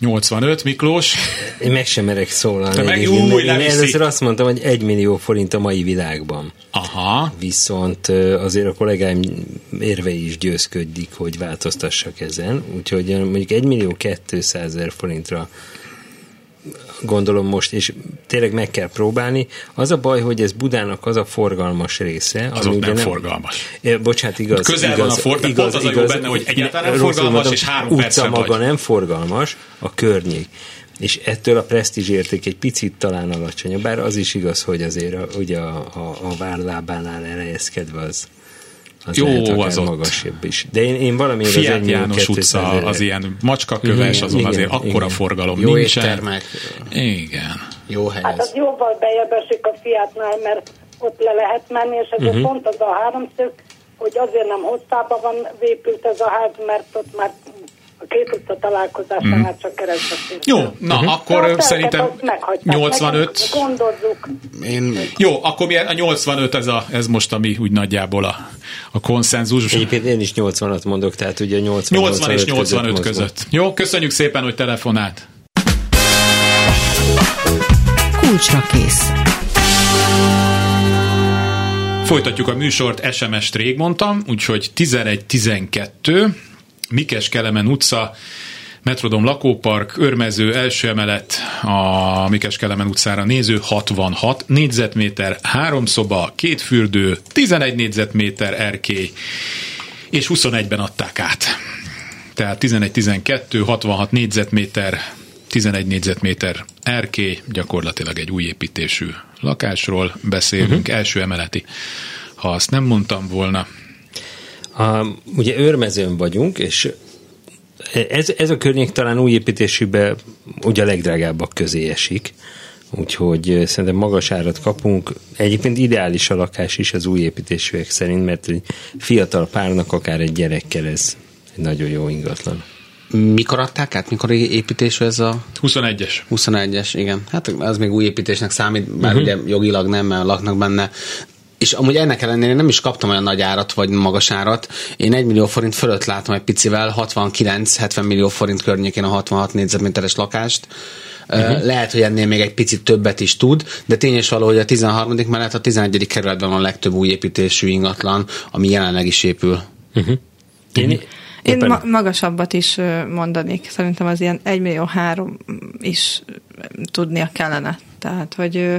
S2: 85, Miklós.
S5: Én meg sem merek szólalni.
S2: Te meg-
S5: egyébként,
S2: új,
S5: én
S2: leviszi.
S5: először azt mondtam, hogy egy millió forint a mai világban.
S2: Aha.
S5: Viszont azért a kollégáim érvei is győzködik, hogy változtassak ezen. Úgyhogy mondjuk 1 millió 200 ezer forintra gondolom most, és tényleg meg kell próbálni. Az a baj, hogy ez Budának az a forgalmas része.
S2: Az
S5: ami
S2: ott
S5: ugye
S2: nem forgalmas.
S5: É, bocsánat, igaz.
S2: Közel
S5: igaz,
S2: van a for-
S5: igaz,
S2: az a jó
S5: igaz,
S2: benne, hogy egyáltalán nem forgalmas,
S5: mondom,
S2: és három
S5: utca
S2: percre
S5: maga
S2: vagy.
S5: nem forgalmas, a környék. És ettől a presztízs érték egy picit talán alacsonyabb, bár az is igaz, hogy azért a, ugye a, a, a várlábánál elhelyezkedve az, az
S2: Jó,
S5: lehet akár
S2: az ott.
S5: magasabb is. De én, én valamiért az
S2: Fiat
S5: 1 millió
S2: János
S5: 200
S2: utca,
S5: ezer-
S2: az ilyen macskaköves, azon
S5: Igen,
S2: azért akkora
S5: igen.
S2: forgalom
S4: Jó
S2: nincsen.
S4: éttermek,
S2: Igen.
S4: jó hely
S9: Hát
S4: ez.
S9: az jóval bejebb esik a Fiatnál, mert ott le lehet menni, és ezért
S2: Mhm.
S9: uh-huh. pont az a háromszög, hogy azért nem hosszában van épült ez a ház, mert ott már két utca találkozásánál
S2: Mhm.
S9: mm. csak keresztbeszél.
S2: Jó, na
S9: Mhm.
S2: akkor
S9: Tehát
S2: szerintem
S9: azt meghagyták
S2: 85.
S9: nekünk, Gondozzuk.
S4: Én
S2: Jó, akkor mi a 85 ez, a, ez most, ami úgy nagyjából a, a konszenzus.
S5: Egyébként én is 80-at mondok, tehát ugye 80,
S2: 80 és 85
S5: mozgok.
S2: között. Jó, köszönjük szépen, hogy telefonált.
S1: Kulcsra kész.
S2: Folytatjuk a műsort, SMS-t rég mondtam, úgyhogy 11-12, Mikes Kelemen utca, Metrodom lakópark, örmező, első emelet, a Mikes Kelemen utcára néző 66 négyzetméter, három szoba, két fürdő, 11 négyzetméter erkély, és 21-ben adták át. Tehát 11-12, 66 négyzetméter, 11 négyzetméter erkély, gyakorlatilag egy új építésű lakásról beszélünk, uh-huh. első emeleti. Ha azt nem mondtam volna,
S5: A, ugye őrmezőn vagyunk, és ez, ez a környék talán új építésűbe ugye a legdrágábbak közé esik, úgyhogy eh, szerintem magas árat kapunk. Egyébként ideális a lakás is az új építésűek szerint, mert egy fiatal párnak, akár egy gyerekkel ez egy nagyon jó ingatlan.
S4: mikor adták át? Mikor építésű ez a
S2: 21-es.
S4: 21-es? Igen. Hát az még új építésnek számít, bár uh-huh. ugye jogilag nem, mert laknak benne. És amúgy ennek ellenére nem is kaptam olyan nagy árat, vagy magas árat. Én 1 millió forint fölött látom egy picivel, 69-70 millió forint környékén a 66 négyzetméteres lakást. Uh-huh. Lehet, hogy ennél még egy picit többet is tud, de tény és való, hogy a 13. mellett a 11. kerületben van a legtöbb új építésű ingatlan, ami jelenleg is épül.
S5: Uh-huh. Én,
S3: Én ma- magasabbat is mondanék. Szerintem az ilyen 1 millió három is tudnia kellene. Tehát, hogy ö,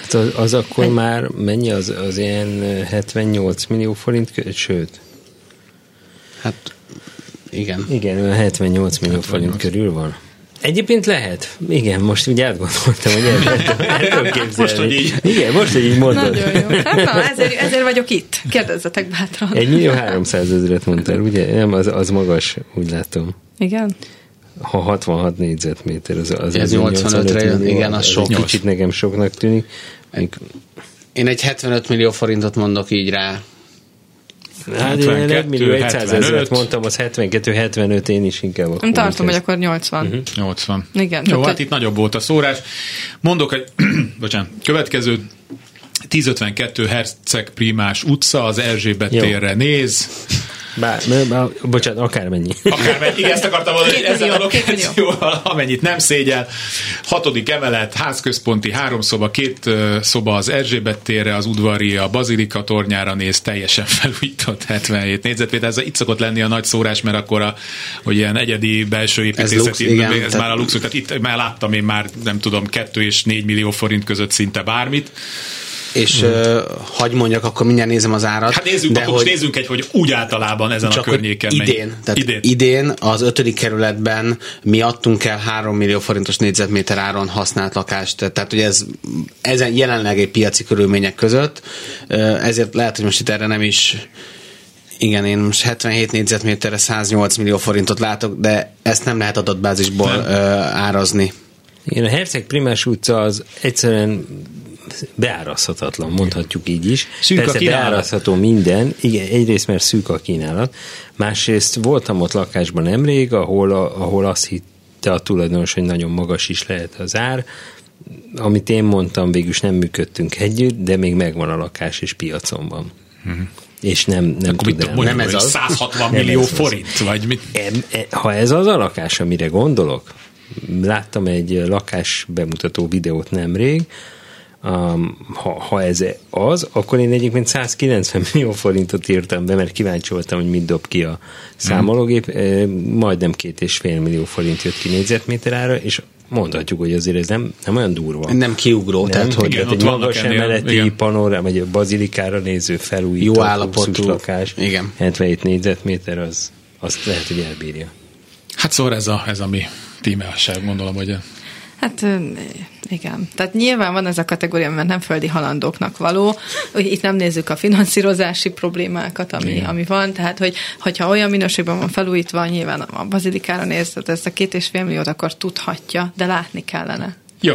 S5: Hát az, az akkor már mennyi az, az ilyen eh, 78 millió forint, sőt,
S4: Hát igen.
S5: igen, olyan 78 millió forint körül van. Egyébként lehet. Igen, most úgy átgondoltam, hogy el, el, el tudom képzelni.
S2: Most, hogy így.
S5: Igen, most, hogy így mondod.
S3: nagyon jó. Hát na, ezért, ezért vagyok itt. Kérdezzetek bátran.
S5: 1 millió 300 ezeret mondtál, ugye? Nem, az, az magas, úgy látom.
S3: Igen?
S5: Ha 66 négyzetméter, az, az,
S4: Ez
S5: az
S4: 85-re jön,
S5: millió,
S4: igen, az sok.
S5: Egy kicsit nekem soknak tűnik. Még,
S4: Én egy 75 millió forintot mondok így rá.
S5: hát én
S2: 72,
S5: 1 millió 100 ezeret
S2: 75.
S5: mondtam, az 72-75, én is inkább akkor
S3: Én tartom, hogy akkor 80. Uh-huh.
S2: 80.
S3: Igen,
S2: Jó, hát itt nagyobb volt a szórás. Mondok egy, [CLEARS THROAT] bocsánat, következő 1052 Herceg Primás utca, az Erzsébet
S5: Jó.
S2: térre néz.
S5: Bár, bár, bocsánat, akármennyi.
S2: Akármennyi, igen, ezt akartam mondani, hogy ezzel a lokációval, amennyit nem szégyel. Hatodik emelet, házközponti, három szoba, két szoba az Erzsébet térre, az udvari, a Bazilika tornyára néz, teljesen felújított 77 négyzetméter. Ez itt szokott lenni a nagy szórás, mert akkor a, hogy ilyen egyedi belső
S4: lux,
S2: építészeti,
S4: igen,
S2: ez
S4: tehát-
S2: már a luxus, tehát itt már láttam én már, nem tudom, 2 és 4 millió forint között szinte bármit.
S4: És uh, hagy mondjak, akkor mindjárt nézem az árat.
S2: Hát nézzük,
S4: de
S2: akkor most nézzünk egy, hogy úgy általában ezen
S4: Csak
S2: a környéken
S4: hogy
S2: mennyi.
S4: idén, tehát
S2: idén.
S4: idén. az ötödik kerületben mi adtunk el 3 millió forintos négyzetméter áron használt lakást, tehát hogy ez ezen jelenleg egy piaci körülmények között, ezért lehet, hogy most itt erre nem is igen, én most 77 négyzetméterre 108 millió forintot látok, de ezt nem lehet adatbázisból
S2: Nem.
S4: árazni.
S5: Igen, a Herceg Primás utca az egyszerűen beárazhatatlan, mondhatjuk így is.
S2: Szűk a
S5: Persze
S2: kínálat.
S5: beárazható minden, igen, egyrészt mert szűk a kínálat, másrészt voltam ott lakásban nemrég, ahol, a, ahol azt hitte a tulajdonos, hogy nagyon magas is lehet az ár, amit én mondtam, végülis nem működtünk együtt, de még megvan a lakás, és piacon van. És nem, nem.
S2: Akkor
S5: tud
S2: tudom,
S5: el.
S2: mondjam,
S4: Nem ez az.
S2: 160
S5: Nem
S2: millió
S5: ez az.
S2: forint, vagy mit?
S5: E- Ha ez az a lakás, amire gondolok, láttam egy lakás bemutató videót nemrég, um, ha, ha ez az, akkor én egyébként 190 [LAUGHS] millió forintot írtam be, mert kíváncsi voltam, hogy mit dob ki a számológép. E, Majdnem két és fél millió forint jött ki négyzetméter ára, és mondhatjuk, hogy azért ez nem, nem olyan durva.
S4: Nem kiugró,
S5: Nem,
S4: tehát hogy
S2: igen,
S5: egy magas emeleti panorám, vagy a bazilikára néző felújított
S4: Jó állapotú.
S5: lakás,
S4: Igen.
S5: 77 négyzetméter, az, azt lehet, hogy elbírja.
S2: Hát szóval ez a, ez a mi tímeasság, gondolom, hogy
S3: Hát igen. Tehát nyilván van ez a kategória, mert nem földi halandóknak való. Hogy Itt nem nézzük a finanszírozási problémákat, ami, ami van. Tehát, hogy, hogyha olyan minőségben van felújítva, nyilván a bazilikára néz, tehát ezt a két és fél milliót akkor tudhatja, de látni kellene.
S2: Jó.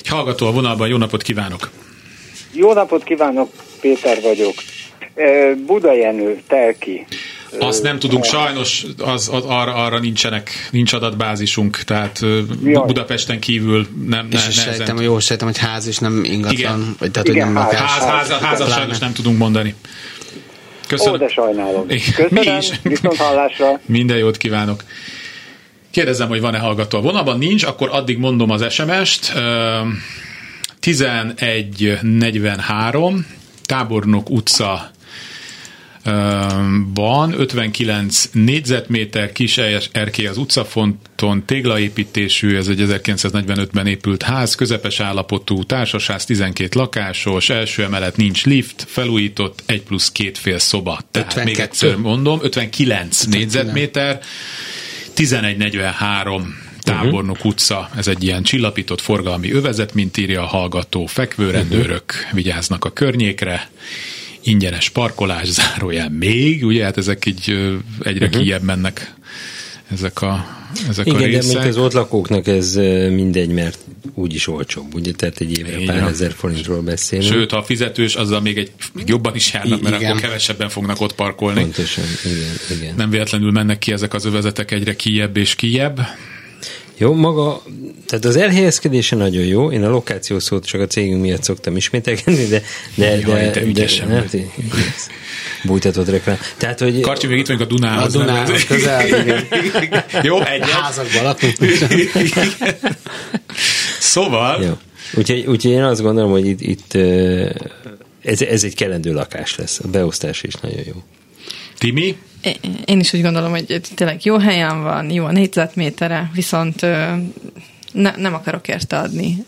S2: Egy hallgató a vonalban, jó napot kívánok!
S10: Jó napot kívánok, Péter vagyok. Budajenő, Telki.
S2: Azt nem tudunk, sajnos az, az, arra, arra nincsenek, nincs adatbázisunk, tehát
S10: Jaj.
S2: Budapesten kívül nem,
S4: És
S2: ne,
S4: is
S2: nehezen
S4: sejtem, jól sejtem, hogy ház és nem ingatlan.
S2: Igen.
S4: Vagy tehát,
S10: Igen,
S4: hogy nem
S10: ház.
S4: lakás.
S2: Ház, ház, házat
S4: Pláne.
S2: sajnos nem tudunk mondani.
S10: Ó,
S2: Köszönöm.
S10: de sajnálom.
S2: Mi
S10: Köszönöm,
S2: is.
S10: viszont hallásra.
S2: Minden jót kívánok. Kérdezem, hogy van-e hallgató a vonalban. Nincs, akkor addig mondom az SMS-t. Ö, 1143 Tábornok utca van, 59 négyzetméter, kis erkély az utcafonton, téglaépítésű, ez egy 1945-ben épült ház, közepes állapotú társasház, 12 lakásos, első emelet nincs lift, felújított, 1 plusz két fél szoba. Tehát még
S4: 52.
S2: egyszer mondom, 59 négyzetméter, 1143 Tábornok utca, ez egy ilyen csillapított forgalmi övezet, mint írja a hallgató, fekvőrendőrök vigyáznak a környékre, ingyenes parkolás, zárójel még, ugye, hát ezek így egyre uh-huh. kijebb mennek ezek a, ezek a
S5: Igen, de
S2: részek.
S5: mint az ott lakóknak ez mindegy, mert úgyis olcsóbb, ugye, tehát egy évre
S2: Így
S5: pár ezer forintról beszélünk.
S2: Sőt, ha a fizetős, azzal még, egy, még jobban is járnak, mert
S4: Igen.
S2: akkor kevesebben fognak ott parkolni.
S5: Pontosan, igen, igen.
S2: Nem véletlenül mennek ki ezek az övezetek egyre kijebb és kijebb.
S5: Jó, maga, tehát az elhelyezkedése nagyon jó, én a lokáció szót csak a cégünk miatt szoktam ismételkedni, de, de,
S2: Jaj,
S5: de,
S2: te ügyesen
S5: de
S2: vagy.
S5: bújtatott reklám. Tehát, hogy
S2: Karcsi, még itt vagyunk a
S4: A
S2: Dunához.
S4: Dunához
S2: nem?
S4: közel, igen. [LAUGHS]
S2: Jó, egyet.
S4: Házakban lakunk. [LAUGHS]
S2: Szóval,
S5: Jó. Úgyhogy, úgyhogy én azt gondolom, hogy itt, itt ez, ez egy kelendő lakás lesz. A beosztás is nagyon jó.
S2: Timi,
S3: Én- is úgy gondolom, hogy tényleg jó helyen van, jó a négyzetmétere, viszont ne, nem akarok érte adni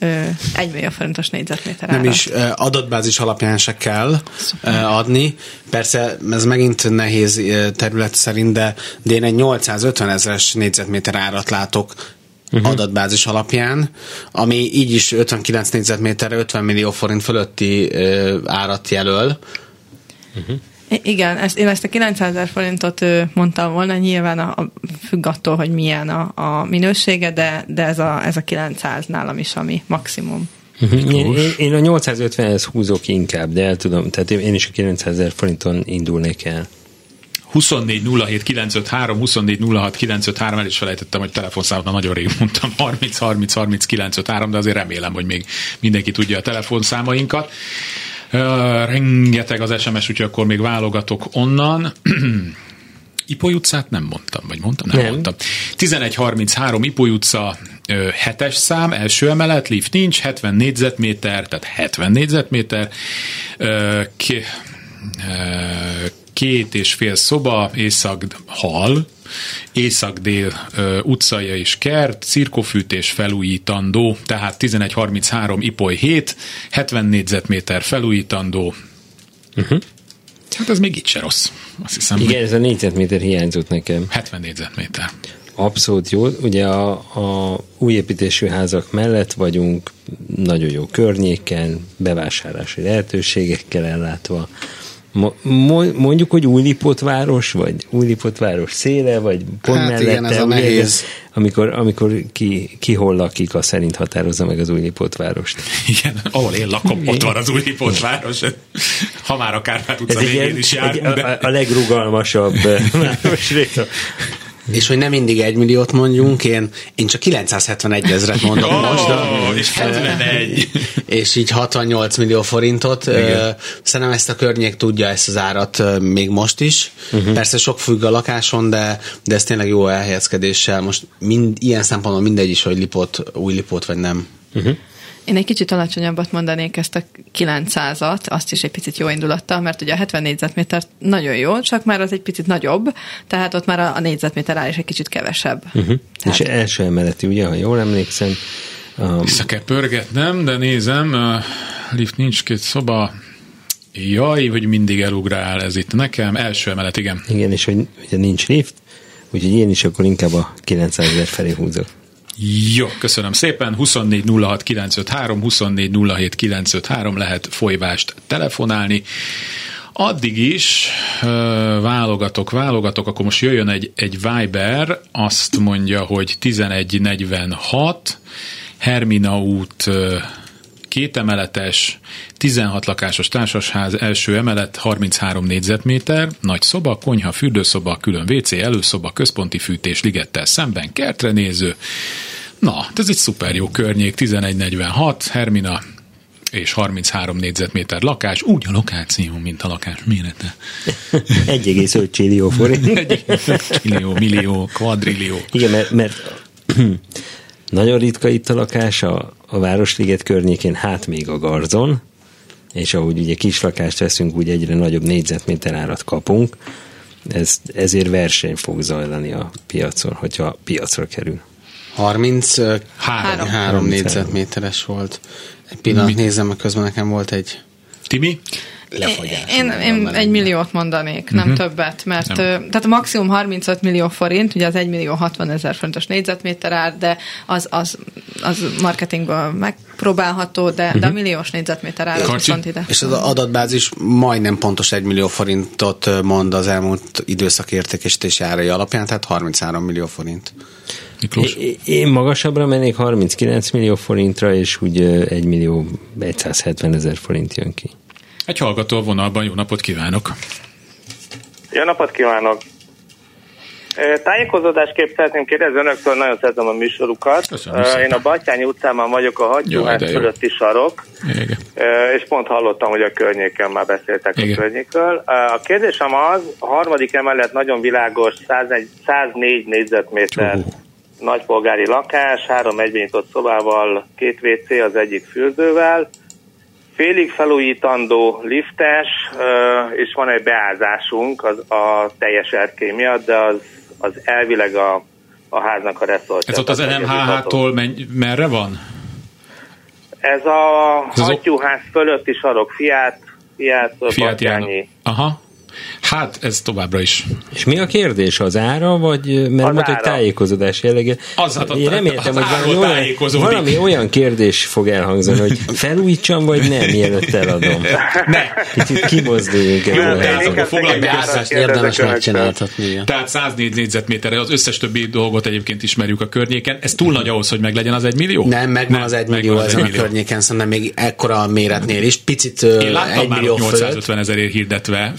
S3: egy millió forintos négyzetméter
S4: Nem is adatbázis alapján se kell ö, adni. Persze ez megint nehéz terület szerint, de, de én egy 850 ezeres négyzetméter árat látok uh-huh. adatbázis alapján, ami így is 59 négyzetméterre 50 millió forint fölötti ö, árat jelöl.
S3: I- Igen, ezt, én ezt a 900 ezer forintot mondtam volna, nyilván a, a, függ attól, hogy milyen a, a minősége, de, de ez, a, ez a 900 nálam is, ami maximum.
S5: Én, én, én a 850-hez húzok inkább, de el tudom, tehát én is a 900 ezer forinton indulnék el.
S2: 24 07 953, 24 06 953, el is felejtettem, hogy telefonszámot nagyon rég mondtam, 30 30 30 953, de azért remélem, hogy még mindenki tudja a telefonszámainkat. Rengeteg az SMS, úgyhogy akkor még válogatok onnan. [CLEARS THROAT] Ipoly utcát nem mondtam, vagy mondtam? Nem,
S5: Nem.
S2: mondtam. 1133 Ipoly utca, ö, hetes szám, első emelet, lift nincs, 70 négyzetméter, tehát 70 négyzetméter, két és fél szoba, észak hal, észak-dél ö, utcaja és kert, cirkofűtés felújítandó, tehát 1133 Ipoly 7, 70 négyzetméter felújítandó. Uh-huh. Hát ez még itt se rossz. Azt hiszem,
S5: Igen, ez a négyzetméter hiányzott nekem.
S2: 70 négyzetméter.
S5: Abszolút jó. Ugye a, a új építésű házak mellett vagyunk, nagyon jó környéken, bevásárlási lehetőségekkel ellátva. Mo- mo- mondjuk, hogy Újlipott város, vagy Újlipott város széle, vagy pont
S4: Hát
S5: mellette.
S4: igen, ez a
S5: ugye,
S4: nehéz.
S5: Amikor, amikor ki, ki hol lakik, az szerint határozza meg az Újlipott várost.
S2: Igen, ahol én lakom, ott van az új város. Ha már a Kárpát utca
S5: Ez egy,
S2: végén
S5: ilyen,
S2: is
S5: egy,
S2: járunk,
S5: a,
S2: de...
S5: a legrugalmasabb eh, [LAUGHS] városrész.
S4: És hogy nem mindig egy milliót mondjunk, én, én csak 971 ezret mondok
S2: Ó,
S4: most.
S2: és 71.
S4: és így 68 millió forintot. Ö, Szerintem ezt a környék tudja ezt az árat még most is. Uh-huh. Persze sok függ a lakáson, de, de ez tényleg jó elhelyezkedéssel. Most mind, ilyen szempontból mindegy is, hogy lipot, új lipot vagy nem.
S3: Én egy kicsit alacsonyabbat mondanék ezt a 900-at, azt is egy picit jó indulattal, mert ugye a 70 négyzetméter nagyon jó, csak már az egy picit nagyobb, tehát ott már a, a négyzetméter áll is egy kicsit kevesebb.
S5: Uh-huh.
S3: Tehát-
S5: És első emeleti, ugye, ha jól emlékszem, a,
S2: Vissza kell pörgetnem, de nézem, uh, lift nincs, két szoba. Jaj, hogy mindig elugrál ez itt nekem. Első emelet, igen.
S5: igen, és hogy ugye nincs lift, úgyhogy én is akkor inkább a 900 ezer felé húzok.
S2: Jó, köszönöm szépen. 24 06 953, 24 07 953 lehet folyvást telefonálni. Addig is válogatok, válogatok, akkor most jöjjön egy, egy Viber, azt mondja, hogy 1146, Hermina út két emeletes, 16 lakásos társasház, első emelet, 33 négyzetméter, nagy szoba, konyha, fürdőszoba, külön WC, előszoba, központi fűtés, ligettel szemben, kertre néző. Na, ez egy szuper jó környék, 1146, Hermina, és 33 négyzetméter lakás, úgy a lokáció, mint a lakás mérete. [LAUGHS]
S5: 1,5 csillió forint. [LAUGHS]
S2: Egy millió, millió, kvadrillió.
S5: Igen, mert, mert nagyon ritka itt a lakás a, a Városliget környékén, hát még a Garzon, és ahogy ugye kis lakást veszünk, úgy egyre nagyobb négyzetméter árat kapunk, ez, ezért verseny fog zajlani a piacon, hogyha piacra kerül.
S4: 33
S2: Három.
S4: három négyzetméteres volt. Egy pillanat nézem, mert közben nekem volt egy
S2: Timi?
S4: lefagyás.
S3: Én, én egy milliót mondanék, nem uh-huh. többet, mert
S2: Nem.
S3: tehát a maximum 35 millió forint, ugye az 1 millió 60 ezer forintos négyzetméter ár, de az, az, az marketingből megpróbálható, de, uh-huh. de a milliós négyzetméter ár viszont ide.
S4: És az adatbázis majdnem pontos 1 millió forintot mond az elmúlt időszak értékesítési árai alapján, tehát 33 millió forint.
S2: Miklós?
S5: É- Én magasabbra mennék 39 millió forintra, és úgy ö, 1 millió 170 ezer forint jön ki.
S2: Egy hallgató a vonalban, jó napot kívánok!
S10: Jó napot kívánok! Tájékozódásképp szeretném kérdezni önöktől, nagyon szeretem a műsorukat.
S2: Köszönöm.
S10: Én a Batyányi utcában vagyok, a
S2: jó.
S10: fölötti sarok,
S2: Igen.
S10: És pont hallottam, hogy a környéken már beszéltek
S2: Igen.
S10: a környékről. A kérdésem az, a harmadik emelet nagyon világos, 101, 104 négyzetméter
S2: Ó.
S10: nagypolgári lakás, három egybinyitott szobával, két WC az egyik fürdővel, félig felújítandó liftes, és van egy beázásunk az, a teljes erkély miatt, de az, az elvileg a, a háznak a reszortja.
S2: Ez ott az NMHH-tól menj, merre van?
S10: Ez a
S2: Ez az
S10: hattyúház fölötti sarok, Fiát, Fiát.
S2: János. Aha. Hát ez továbbra is.
S5: És mi a kérdés? Az ára, vagy mert mondta, hogy tájékozódás jellege?
S2: Az, hát a-
S5: Én reméltem,
S2: az
S5: hogy valami olyan, valami olyan kérdés fog elhangzani, hogy felújítsam, vagy nem, mielőtt eladom.
S2: Ne!
S5: Kicsit kimozduljunk
S2: Jó,
S10: inkább
S2: foglaljuk
S10: egy
S2: össze.
S4: érdemes megcsináltatni.
S2: Tehát 104 négyzetméterre, az összes többi dolgot egyébként ismerjük a környéken. Ez túl nagy ahhoz, hogy meglegyen az egy millió?
S4: Nem, megvan az 1 millió ezen a környéken, szerintem még ekkora a méretnél is. Picit
S2: Én láttam
S4: 1
S2: már
S4: millió
S2: ott
S4: fölött.
S2: 850 ezerért hirdetve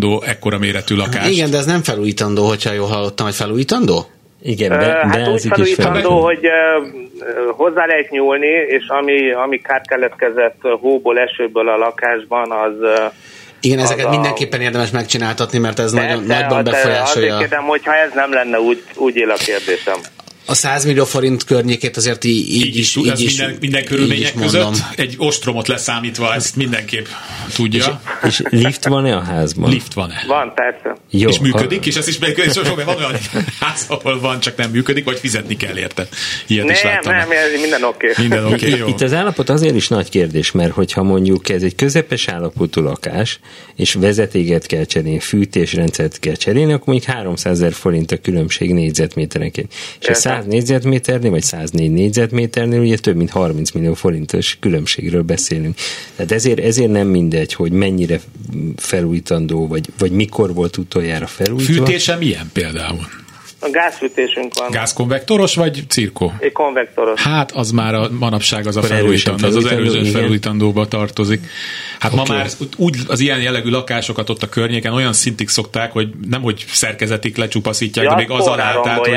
S2: felújítandó, ekkora méretű lakást.
S4: Igen, de ez nem felújítandó, hogyha jól hallottam, hogy felújítandó?
S5: Igen,
S10: Ö,
S5: be,
S10: Hát úgy felújítandó,
S5: fel.
S10: hogy hozzá lehet nyúlni, és ami, ami kár keletkezett hóból, esőből a lakásban, az
S4: Igen,
S10: Az
S4: ezeket
S10: a-
S4: mindenképpen érdemes megcsináltatni, mert ez nagyon,
S10: persze,
S4: nagyban
S10: de
S4: befolyásolja.
S10: Azért kérdem, hogyha ez nem lenne, úgy, úgy él a kérdésem.
S4: A 100 millió forint környékét azért így, így,
S2: így is,
S4: így
S2: ez
S4: is,
S2: minden, minden
S4: így
S2: körülmények
S4: is mondom.
S2: között egy ostromot leszámítva, ezt mindenképp tudja.
S5: És lift van-e a házban?
S2: Lift van-e?
S10: Van, persze.
S5: Jó,
S2: és működik,
S5: ha-
S2: és ez is működik, és van olyan ház, ahol van, csak nem működik, vagy fizetni kell érte. Ilyet is
S10: Nem,
S2: láttam.
S10: nem, ez minden oké. Okay.
S2: Minden oké, okay, jó.
S5: Itt az állapot azért is nagy kérdés, mert hogyha mondjuk ez egy közepes állapotú lakás, és vezetéket kell cserélni, fűtésrendszert kell cserélni, akkor mondjuk 300 ezer forint a különbség négyzetméterenként. És a
S10: Értem.
S5: 100 négyzetméternél, vagy 104 négyzetméternél ugye több mint 30 millió forintos különbségről beszélünk. Tehát ezért, ezért nem mindegy, hogy mennyire felújítandó, vagy, vagy mikor volt utoljára felújítva.
S2: Fűtése milyen például?
S10: A gázfűtésünk van.
S2: Gázkonvektoros vagy cirkó?
S10: Egy konvektoros.
S2: Hát az már a manapság az a felújítandó, az az
S5: igen.
S2: felújítandóba tartozik. Hát
S5: Oké.
S2: ma már úgy az ilyen jellegű lakásokat ott a környéken olyan szintig szokták, hogy nem hogy szerkezetik, lecsupaszítják,
S10: Ja,
S2: de még az alá, tehát hogy,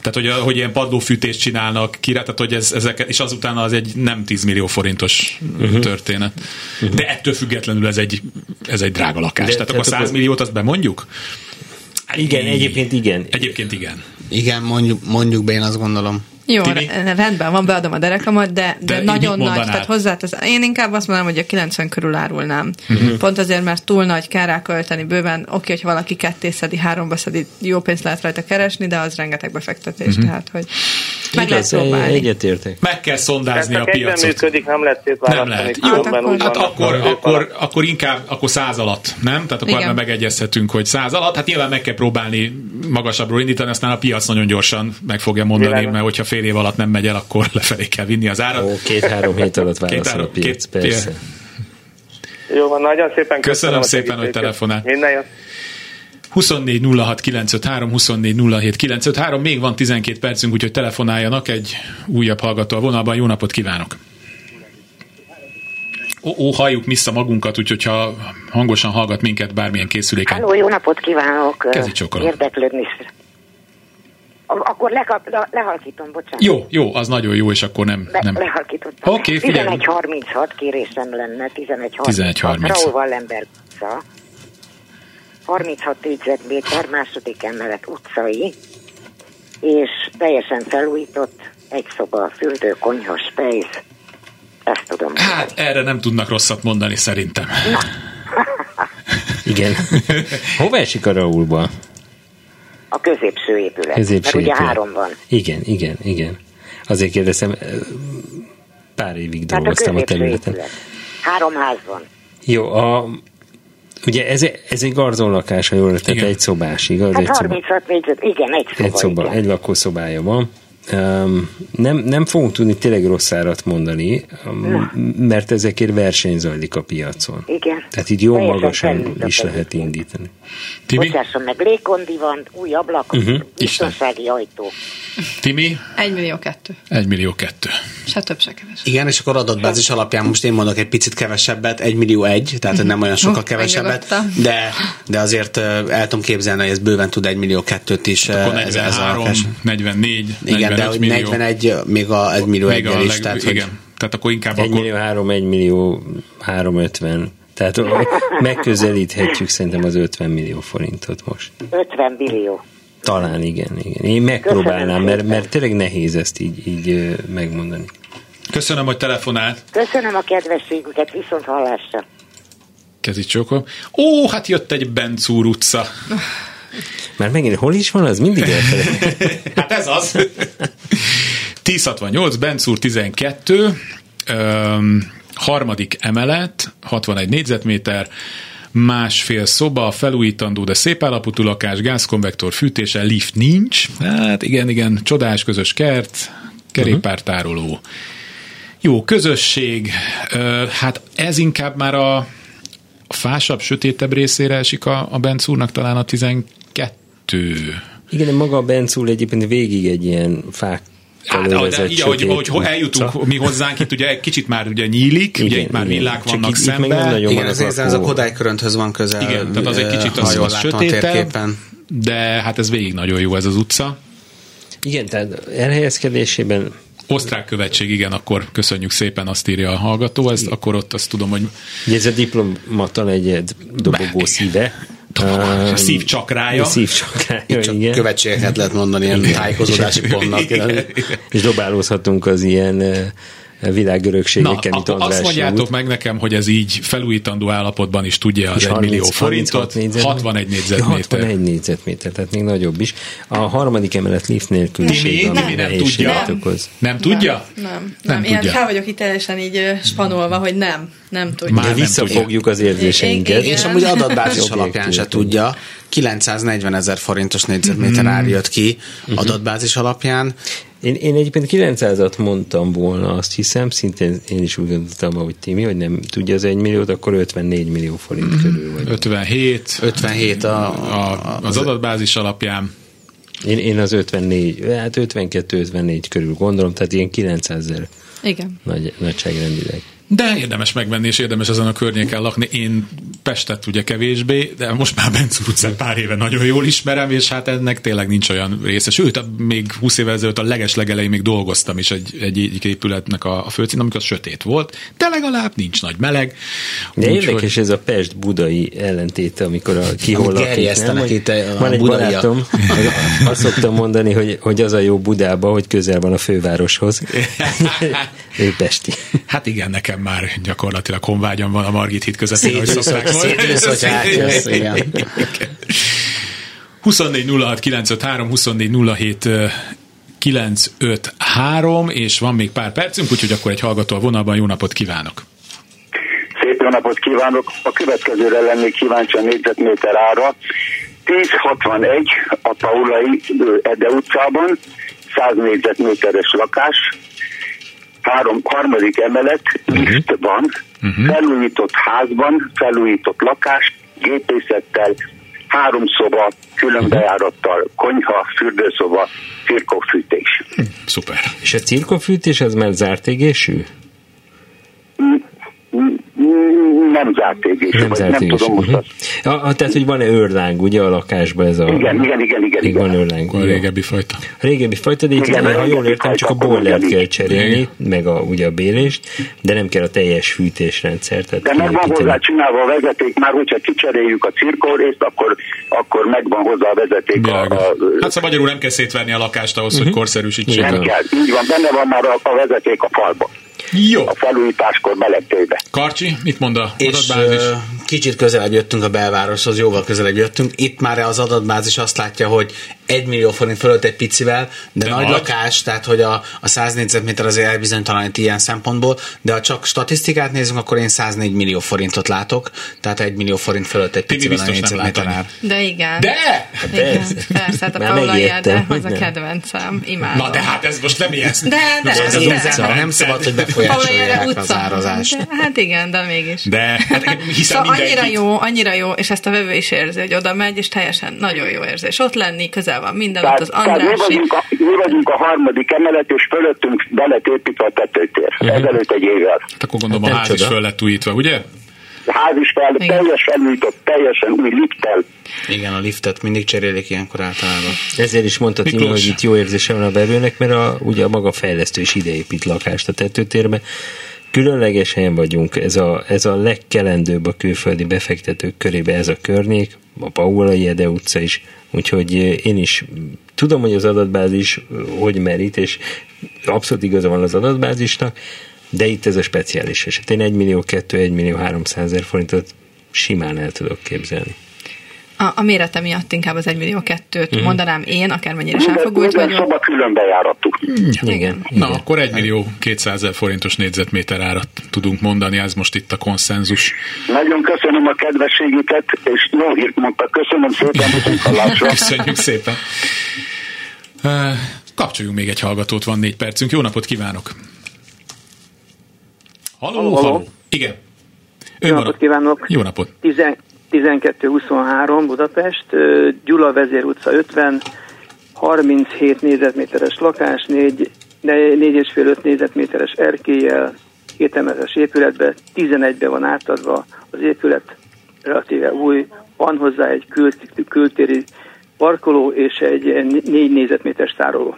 S2: tehát, hogy, hogy ilyen padlófűtést csinálnak ki, tehát hogy ez, ezeket, és azután az egy nem 10 millió forintos uh-huh. történet. Uh-huh. De ettől függetlenül ez egy, ez egy drága lakás.
S5: De-
S2: De, tehát akkor
S5: tehát
S2: 100
S5: akkor-
S2: milliót azt bemondjuk?
S5: Igen, egyébként igen.
S2: Egyébként igen.
S4: Igen, mondjuk, mondjuk be, én azt gondolom.
S3: Jó,
S2: Timi?
S3: re- rendben van, beadom a derekamat, de, de,
S2: De
S3: de nagyon nagy,
S2: mondanád?
S3: tehát hozzátesz. Én inkább azt mondanám, hogy a 90 körül árulnám. Uh-huh. Pont azért, mert túl nagy kell rá költeni bőven. Oké, hogyha valaki ketté szedi, háromba szedi, jó pénzt lehet rajta keresni, de az rengeteg befektetés, uh-huh. tehát hogy meg lehet
S5: Igaz,
S3: próbálni.
S5: egyetértek.
S2: Meg kell szondázni a piacot.
S10: működik, nem lehet
S2: Nem
S10: szétválasztani.
S2: lehet.
S10: különben
S3: Hát akkor-
S2: Hát akkor, akkor, inkább akkor száz alatt, nem? Tehát akkor
S3: Igen.
S2: már megegyezhetünk, hogy száz alatt. Hát nyilván meg kell próbálni magasabbról indítani, aztán a piac nagyon gyorsan meg fogja mondani,
S10: Világos.
S2: mert hogyha fél év alatt nem megy el, akkor [LAUGHS] lefelé kell vinni az árat.
S5: Ó, két-három hét alatt válaszol a piac,
S2: két-
S5: persze.
S10: Jó van, nagyon szépen
S2: Köszönöm
S10: a
S2: szépen, hogy telefonált.
S10: Minden jó.
S2: 24 06 953, 24 07 953, még van 12 percünk, úgyhogy telefonáljanak egy újabb hallgató a vonalban. Jó napot kívánok! ó, ó, halljuk vissza magunkat, úgyhogy ha hangosan hallgat minket bármilyen készüléken.
S11: Halló, jó napot kívánok! Érdeklődni. Akkor lekap, le, lehalkítom, bocsánat.
S2: Jó, jó, az nagyon jó, és akkor nem...
S11: Le,
S2: nem.
S11: Lehalkítottam.
S2: Oké, figyelj.
S11: 11.36 kérésem lenne, 11.36.
S2: 11.30.
S11: Raúl Wallenberg utca. 36 négyzetméter, második emelet utcai, és teljesen felújított, egy szoba, fürdő, konyha, spejz. Ezt tudom.
S2: Hát erre nem tudnak rosszat mondani szerintem. [LAUGHS]
S5: Igen. Hova esik a Raúlba?
S11: A középső épület.
S5: Középső
S11: mert ugye
S5: épület.
S11: három van.
S5: Igen, igen, igen. Azért kérdezem, pár évig
S11: a
S5: dolgoztam a
S11: középső
S5: területen.
S11: épület. Három ház van.
S5: Jó, a, ugye ez, ez egy garzonlakás, ha jól
S2: Igen.
S5: egy szobás, igaz?
S11: Hát
S5: egy szoba.
S11: 36 négyzet, igen, egy szoba.
S5: Egy szoba,
S11: igen.
S5: egy lakószobája van. Nem, nem fogunk tudni tényleg rossz árat mondani, mert ezekért verseny zajlik a piacon.
S11: Igen.
S5: Tehát így jó
S11: Teljesen
S5: magasan is lehet indítani.
S2: Timi?
S11: Bocsásson meg, légkondi van, új ablak,
S5: Mhm,
S11: uh-huh, biztonsági ajtó.
S2: Timi?
S3: 1 millió kettő.
S2: 1 millió kettő.
S3: Se több, se kevesebb.
S4: Igen, és akkor adatbázis alapján most én mondok egy picit kevesebbet, 1 millió egy, tehát nem olyan sokkal kevesebbet, de, de azért el tudom képzelni, hogy ez bőven tud 1 millió kettőt is.
S2: Akkor
S4: ö, ez, ez a
S2: 43,
S4: lakás.
S2: 44,
S4: Igen,
S2: 45
S4: de hogy
S2: millió.
S4: 41, még a 1 millió
S2: Még a
S4: egyel is.
S2: leg,
S4: Tehát,
S2: igen.
S4: hogy
S2: Tehát akkor inkább
S5: 1
S2: akkor...
S5: millió 3, 1 millió 350. Tehát megközelíthetjük szerintem az 50 millió forintot most.
S11: 50 billió.
S5: Talán igen, igen. Én megpróbálnám, mert, mert tényleg nehéz ezt így, így megmondani.
S2: Köszönöm, hogy telefonált.
S11: Köszönöm a kedvességüket, viszont hallásra.
S2: Kezi csókom. Ó, hát jött egy Bencúr utca. [LAUGHS]
S5: Már megint hol is van, az mindig elfelejt. [LAUGHS]
S2: Hát ez az. 1068, Bencúr 12, öm, harmadik emelet, 61 négyzetméter, másfél szoba, felújítandó, de szép állapotú lakás, gázkonvektor fűtése, lift nincs. Hát igen, igen, csodás közös kert, kerékpártároló. Jó, közösség, hát ez inkább már a, a fásabb, sötétebb részére esik a, a Bencúrnak talán a 12.
S5: Igen, de maga a Bencúl egyébként végig egy ilyen fák
S2: Hát, ahogy, ahogy ho- eljutunk mi hozzánk, itt ugye egy kicsit már ugye nyílik, igen, ugye itt már villák vannak
S5: itt- itt
S2: szemben.
S5: nagyon
S4: igen,
S5: az
S4: ez, ez a. Kodály körönthöz van közel.
S2: Igen, tehát az egy kicsit az, az sötétebb,
S4: térképen.
S2: de hát ez végig nagyon jó ez az utca.
S5: Igen, tehát elhelyezkedésében
S2: Osztrák követség, igen, akkor köszönjük szépen, azt írja a hallgató, ezt, akkor ott azt tudom, hogy
S5: ugye ez a diplomata negyed dobogó szíve.
S2: A szívcsakrája.
S5: Szívcsakrája,
S4: Itt csak
S5: igen.
S4: követségeket lehet mondani ilyen tájékozódási pontnak.
S2: Igen. [LAUGHS]
S5: És dobálózhatunk az ilyen
S2: Na,
S5: világörökségekkel, mint
S2: akkor azt
S5: András
S2: mondjátok
S5: út.
S2: meg nekem, hogy ez így felújítandó állapotban is tudja az
S5: És
S2: 1 millió
S5: 30
S2: forintot,
S5: 36
S2: 61 négyzetméter.
S5: 61 négyzetméter, tehát még nagyobb is. A harmadik emelet lift
S2: Timi,
S5: ami
S2: Timi nem
S5: nehézséget
S2: tudja.
S5: okoz.
S2: Nem tudja?
S3: Nem, nem.
S2: Nem
S3: nem
S2: tudja.
S3: fel vagyok itt teljesen így spanolva, hogy nem, nem tudja.
S2: Már
S5: De
S2: nem
S5: visszafogjuk az érzéseinket.
S4: És amúgy adatbázis alapján se tudja. 940 ezer forintos négyzetméter ár jött ki
S5: Mhm.
S4: adatbázis alapján.
S5: Én, én egyébként 900-at mondtam volna, azt hiszem, szintén én is úgy gondoltam, hogy Timi, hogy nem tudja az 1 milliót, akkor 54 millió forint
S2: Mhm.
S5: körül vagy.
S2: 57,
S4: 57 a,
S2: a, az adatbázis alapján.
S5: Én, én az 54, hát 52-54 körül gondolom, tehát ilyen 900 ezer
S3: Igen.
S5: nagy, nagyságrendileg.
S2: De érdemes megvenni, és érdemes ezen a környéken lakni. Én Pestet ugye kevésbé, de most már Bencúr utcán pár éve nagyon jól ismerem, és hát ennek tényleg nincs olyan része. Sőt, még 20 évvel ezelőtt a leges legelején még dolgoztam is egy, egy, egy épületnek a, a főcín, amikor sötét volt, de legalább nincs nagy meleg.
S5: De
S2: Úgyhogy-
S5: érdekes ez a Pest-budai ellentéte, amikor a ki hol
S4: Amit
S5: lakik, nem? Hogy
S4: itt a
S5: van egy
S4: budaiak.
S5: barátom, hogy azt szoktam mondani, hogy, hogy az a jó Budába, hogy közel van a fővároshoz. [LAUGHS] ő Pesti.
S2: Hát igen, nekem már gyakorlatilag honvágyam van a Margit híd közepén, ahogy szokták
S4: hogy-
S2: mondani.
S4: szétülsz, hogy átjössz, igen.
S2: 24 06 953, 24 07 953, és van még pár percünk, úgyhogy akkor egy hallgató a vonalban. Jó napot kívánok!
S6: Szép jó napot kívánok! A következőre lennék kíváncsi a négyzetméter ára. 1061 a Paulai Ede utcában, 100 négyzetméteres lakás, három, harmadik emelet, lift van, felújított házban, felújított lakás, gépészettel, három szoba, külön bejárattal, konyha, fürdőszoba, cirkófűtés.
S2: Szuper.
S5: És a cirkofűtés az már zárt égésű?
S12: Nem zárt égésű,
S5: Nem
S12: vagy
S5: zárt
S12: nem tudom most
S5: Mhm.
S12: azt.
S5: A, a, tehát, hogy van-e őrláng, ugye a lakásban ez a...
S12: Igen, igen, igen, igen, igen.
S5: van őrláng. Jó.
S2: régebbi fajta.
S5: A régebbi fajta, de itt,
S12: Igen,
S5: ha jól értem, csak a boilert kell cserélni, meg a, ugye a bélést, de nem kell a teljes fűtésrendszer. Tehát
S12: De meg van hozzá csinálva a vezeték, már hogyha kicseréljük a cirkórészt, akkor, akkor megvan hozzá a vezeték. A, a,
S2: Hát szóval magyarul nem kell szétverni a lakást ahhoz, hogy korszerűsítsék.
S12: nem kell, így van, benne van már a, a vezeték a falba.
S2: Jó.
S12: A felújításkor belettéve.
S2: Karcsi, mit mond a
S4: És
S2: adatbázis?
S4: kicsit közelebb jöttünk a belvároshoz, jóval közelebb jöttünk. Itt már az adatbázis azt látja, hogy 1 millió forint fölött egy picivel, de,
S2: De
S4: nagy
S2: nagy.
S4: lakás, tehát hogy a, a 100 négyzetméter azért elbizonytalanít ilyen szempontból, de ha csak statisztikát nézünk, akkor én 104 millió forintot látok, tehát 1 millió forint fölött egy picivel a négyzetméter ár.
S3: De igen.
S2: De!
S3: Igen,
S5: Persze.
S3: hát a Paula
S5: hogy
S3: az a kedvencem, imádom.
S2: Na de hát ez most nem ilyen.
S3: De, de,
S4: az
S3: de,
S4: utca, nem szabad, hogy befolyásolják az árazást.
S3: De, hát igen, de mégis.
S2: De hát, hiszen
S3: Szóval annyira
S2: mindenkit-
S3: jó, annyira jó, és ezt a vevő is érzi, hogy oda megy, és teljesen nagyon jó érzés. Ott lenni, közel van minden, ott
S12: Tehát,
S3: az
S12: tehát mi,
S3: Andrási.
S12: vagyunk a, mi vagyunk a harmadik emelet, és fölöttünk be lett építve a tetőtér. Ezelőtt egy évvel.
S2: Hát akkor gondolom a
S5: Nem
S2: ház is
S5: csoda.
S2: föl lett újítva, ugye?
S12: A ház is fel,
S3: Igen.
S12: teljes felújított, teljesen új lifttel.
S4: Igen, a liftet mindig cserélik ilyenkor általában.
S5: Ezért is mondta
S2: Miklós.
S5: hogy itt jó érzése van a vevőnek, mert a, ugye a maga fejlesztő is ideépít lakást a tetőtérbe. Különleges helyen vagyunk, ez a, ez a legkelendőbb a külföldi befektetők körébe ez a környék, a Paula Jede utca is, úgyhogy eh, én is tudom, hogy az adatbázis eh, hogy merít, és abszolút igaza van az adatbázisnak, de itt ez a speciális eset. Én 1 millió 2, 1 millió 300 ezer forintot simán el tudok képzelni.
S3: A, a mérete miatt inkább az 1 millió kettőt
S2: Mhm.
S3: mondanám én, akármennyire is elfogult
S12: minden
S3: vagyok.
S12: szoba külön bejárattuk.
S5: Igen.
S2: Na, akkor 1 millió 200 ezer forintos négyzetméter árat tudunk mondani, ez most itt a konszenzus.
S12: Nagyon köszönöm a kedvességüket, és jó hírt mondtak. Köszönöm szépen, hallásra.
S2: Köszönjük szépen. Kapcsoljunk még egy hallgatót, van négy percünk. Jó napot kívánok! Halló,
S13: Halló,
S2: halló. Igen.
S13: Jó napot kívánok!
S2: Jó napot!
S13: 12-23 Budapest, Gyula Vezér utca 50, 37 négyzetméteres lakás, 4, 4,5-5 négyzetméteres erkélyel, két emeletes épületbe, 11-be van átadva az épület, relatíve új, van hozzá egy kült, kültéri parkoló és egy 4 négyzetméteres tároló.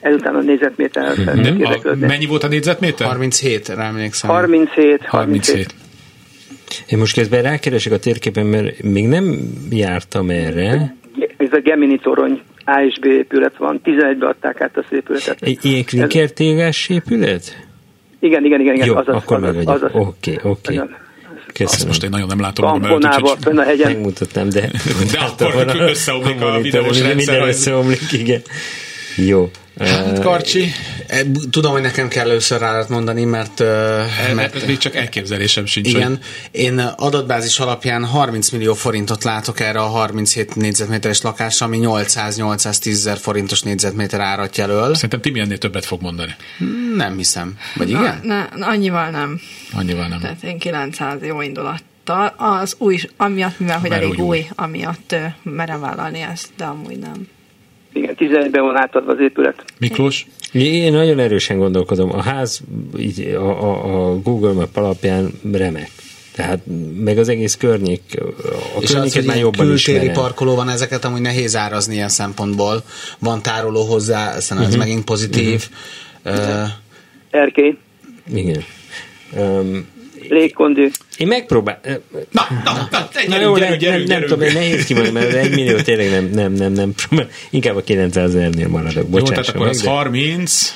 S13: Ezután a négyzetméter
S2: Nem,
S13: szeretnék
S2: a,
S13: érdeklődni.
S2: mennyi volt a négyzetméter?
S4: 37, rá emlékszem.
S13: 37, 37.
S2: 37.
S5: Én most közben rákeresek a térképen, mert még nem jártam erre.
S13: Ez a Gemini torony A és B épület van, 11-be adták át az épületet.
S5: Egy ilyen klinkertégás épület?
S13: Igen, igen, igen, igen.
S5: Jó,
S13: azaz,
S5: akkor
S13: azaz.
S5: Oké, oké.
S13: Azaz.
S2: Azt
S5: Köszönöm.
S2: most én nagyon nem látom úgyhogy...
S13: fönn a hegyen.
S5: Megmutatnám, de...
S2: De akkor összeomlik a videós
S5: minden
S2: rendszer.
S5: összeomlik, igen. Jó.
S2: Hát, Karcsi,
S4: E, Tudom, hogy nekem kell először rárat mondani, mert, ö,
S2: mert
S4: mert
S2: ez még csak elképzelésem sincs.
S4: igen,
S2: Hogy...
S4: én adatbázis alapján 30 millió forintot látok erre a 37 négyzetméteres lakásra, ami 800-810 ezer forintos négyzetméter árat jelöl.
S2: Szerintem Timi ennél többet fog mondani.
S4: Nem hiszem. Vagy igen?
S3: Na, na, annyival nem.
S2: Annyival nem.
S3: Tehát én 900 jó indulattal. Az új, amiatt, mivel hogy
S2: Már
S3: elég új,
S2: új.
S3: amiatt merem vállalni ezt, de amúgy nem.
S13: Igen, 11-be van átadva az épület.
S2: Miklós?
S5: Én nagyon erősen gondolkodom. A ház így a, a, a Google Map alapján remek. Tehát meg az egész környék, a
S4: És az,
S5: környéket
S4: hogy
S5: már
S4: ilyen
S5: jobban
S4: kültéri
S5: ismerem.
S4: parkoló van, ezeket amúgy nehéz árazni ilyen szempontból. Van tároló hozzá, aztán ez
S5: Mhm.
S4: megint pozitív. Ö,
S13: Erkély,
S5: Igen. Um,
S13: légkondi.
S5: én megpróbál...
S2: Na, na, na,
S5: Na
S2: gyerünk,
S5: jó,
S2: gyerünk,
S5: nem,
S2: gyerünk,
S5: nem, nem tudom,
S2: gyerünk.
S5: nehéz kimondani, mert egy millió tényleg nem, nem, nem, nem, inkább a 900 ezernél maradok,
S2: Jó, tehát akkor
S5: meg,
S2: az
S5: de-
S2: 30,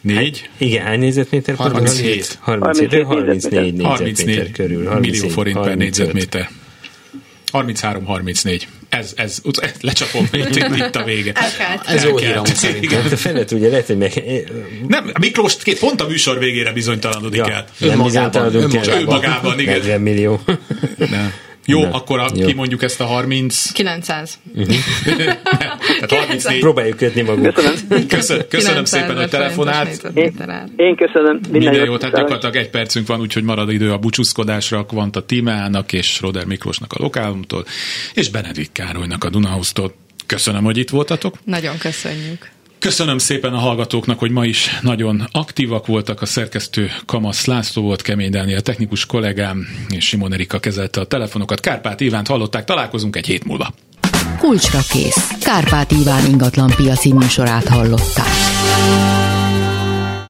S2: 4,
S5: Igen, hány négyzetméter?
S2: 37.
S5: 37, 34
S13: 34
S5: négyzetméter körül.
S2: 34 millió
S5: 34,
S2: forint per
S5: 35.
S2: négyzetméter. 33-34. Ez, ez, ez, lecsapom, itt, itt, a vége. [LAUGHS]
S3: Elkelt.
S4: Ez jó
S2: Elkelt.
S4: hír amúgy szerintem.
S2: Igen.
S5: Hát a fele tudja, lehet, hogy meg...
S2: Nem, Miklós két- pont a műsor végére bizonytalanodik el.
S5: nem
S4: Önmagában,
S5: el.
S2: önmagában. Önmagában, igen.
S5: 40 millió. [LAUGHS]
S2: Nem. Jó,
S5: Na,
S2: akkor a,
S5: jó.
S2: kimondjuk ezt a 30...
S3: 900.
S2: Tehát 34.
S5: Próbáljuk kötni magunkat.
S13: Köszönöm.
S2: Köszönöm, köszönöm
S3: 900
S2: szépen, hogy telefonált.
S3: ár.
S13: Én köszönöm. Minden,
S2: Minden
S13: jót.
S2: jó, tehát gyakorlatilag egy percünk van, úgyhogy marad idő a búcsúzkodásra, Kvanta Timának és Roder Miklósnak a Lokálumtól, és Benedikt Károlynak a Dunahausztól. Köszönöm, hogy itt voltatok.
S3: Nagyon köszönjük.
S2: Köszönöm szépen a hallgatóknak, hogy ma is nagyon aktívak voltak. A szerkesztő Kamasz László volt, Kemény Dániel technikus kollégám, és Simon Erika kezelte a telefonokat. Kárpát Ivánt hallották, találkozunk egy hét múlva.
S1: Kulcsra kész. Kárpát Iván ingatlan piaci műsorát hallották.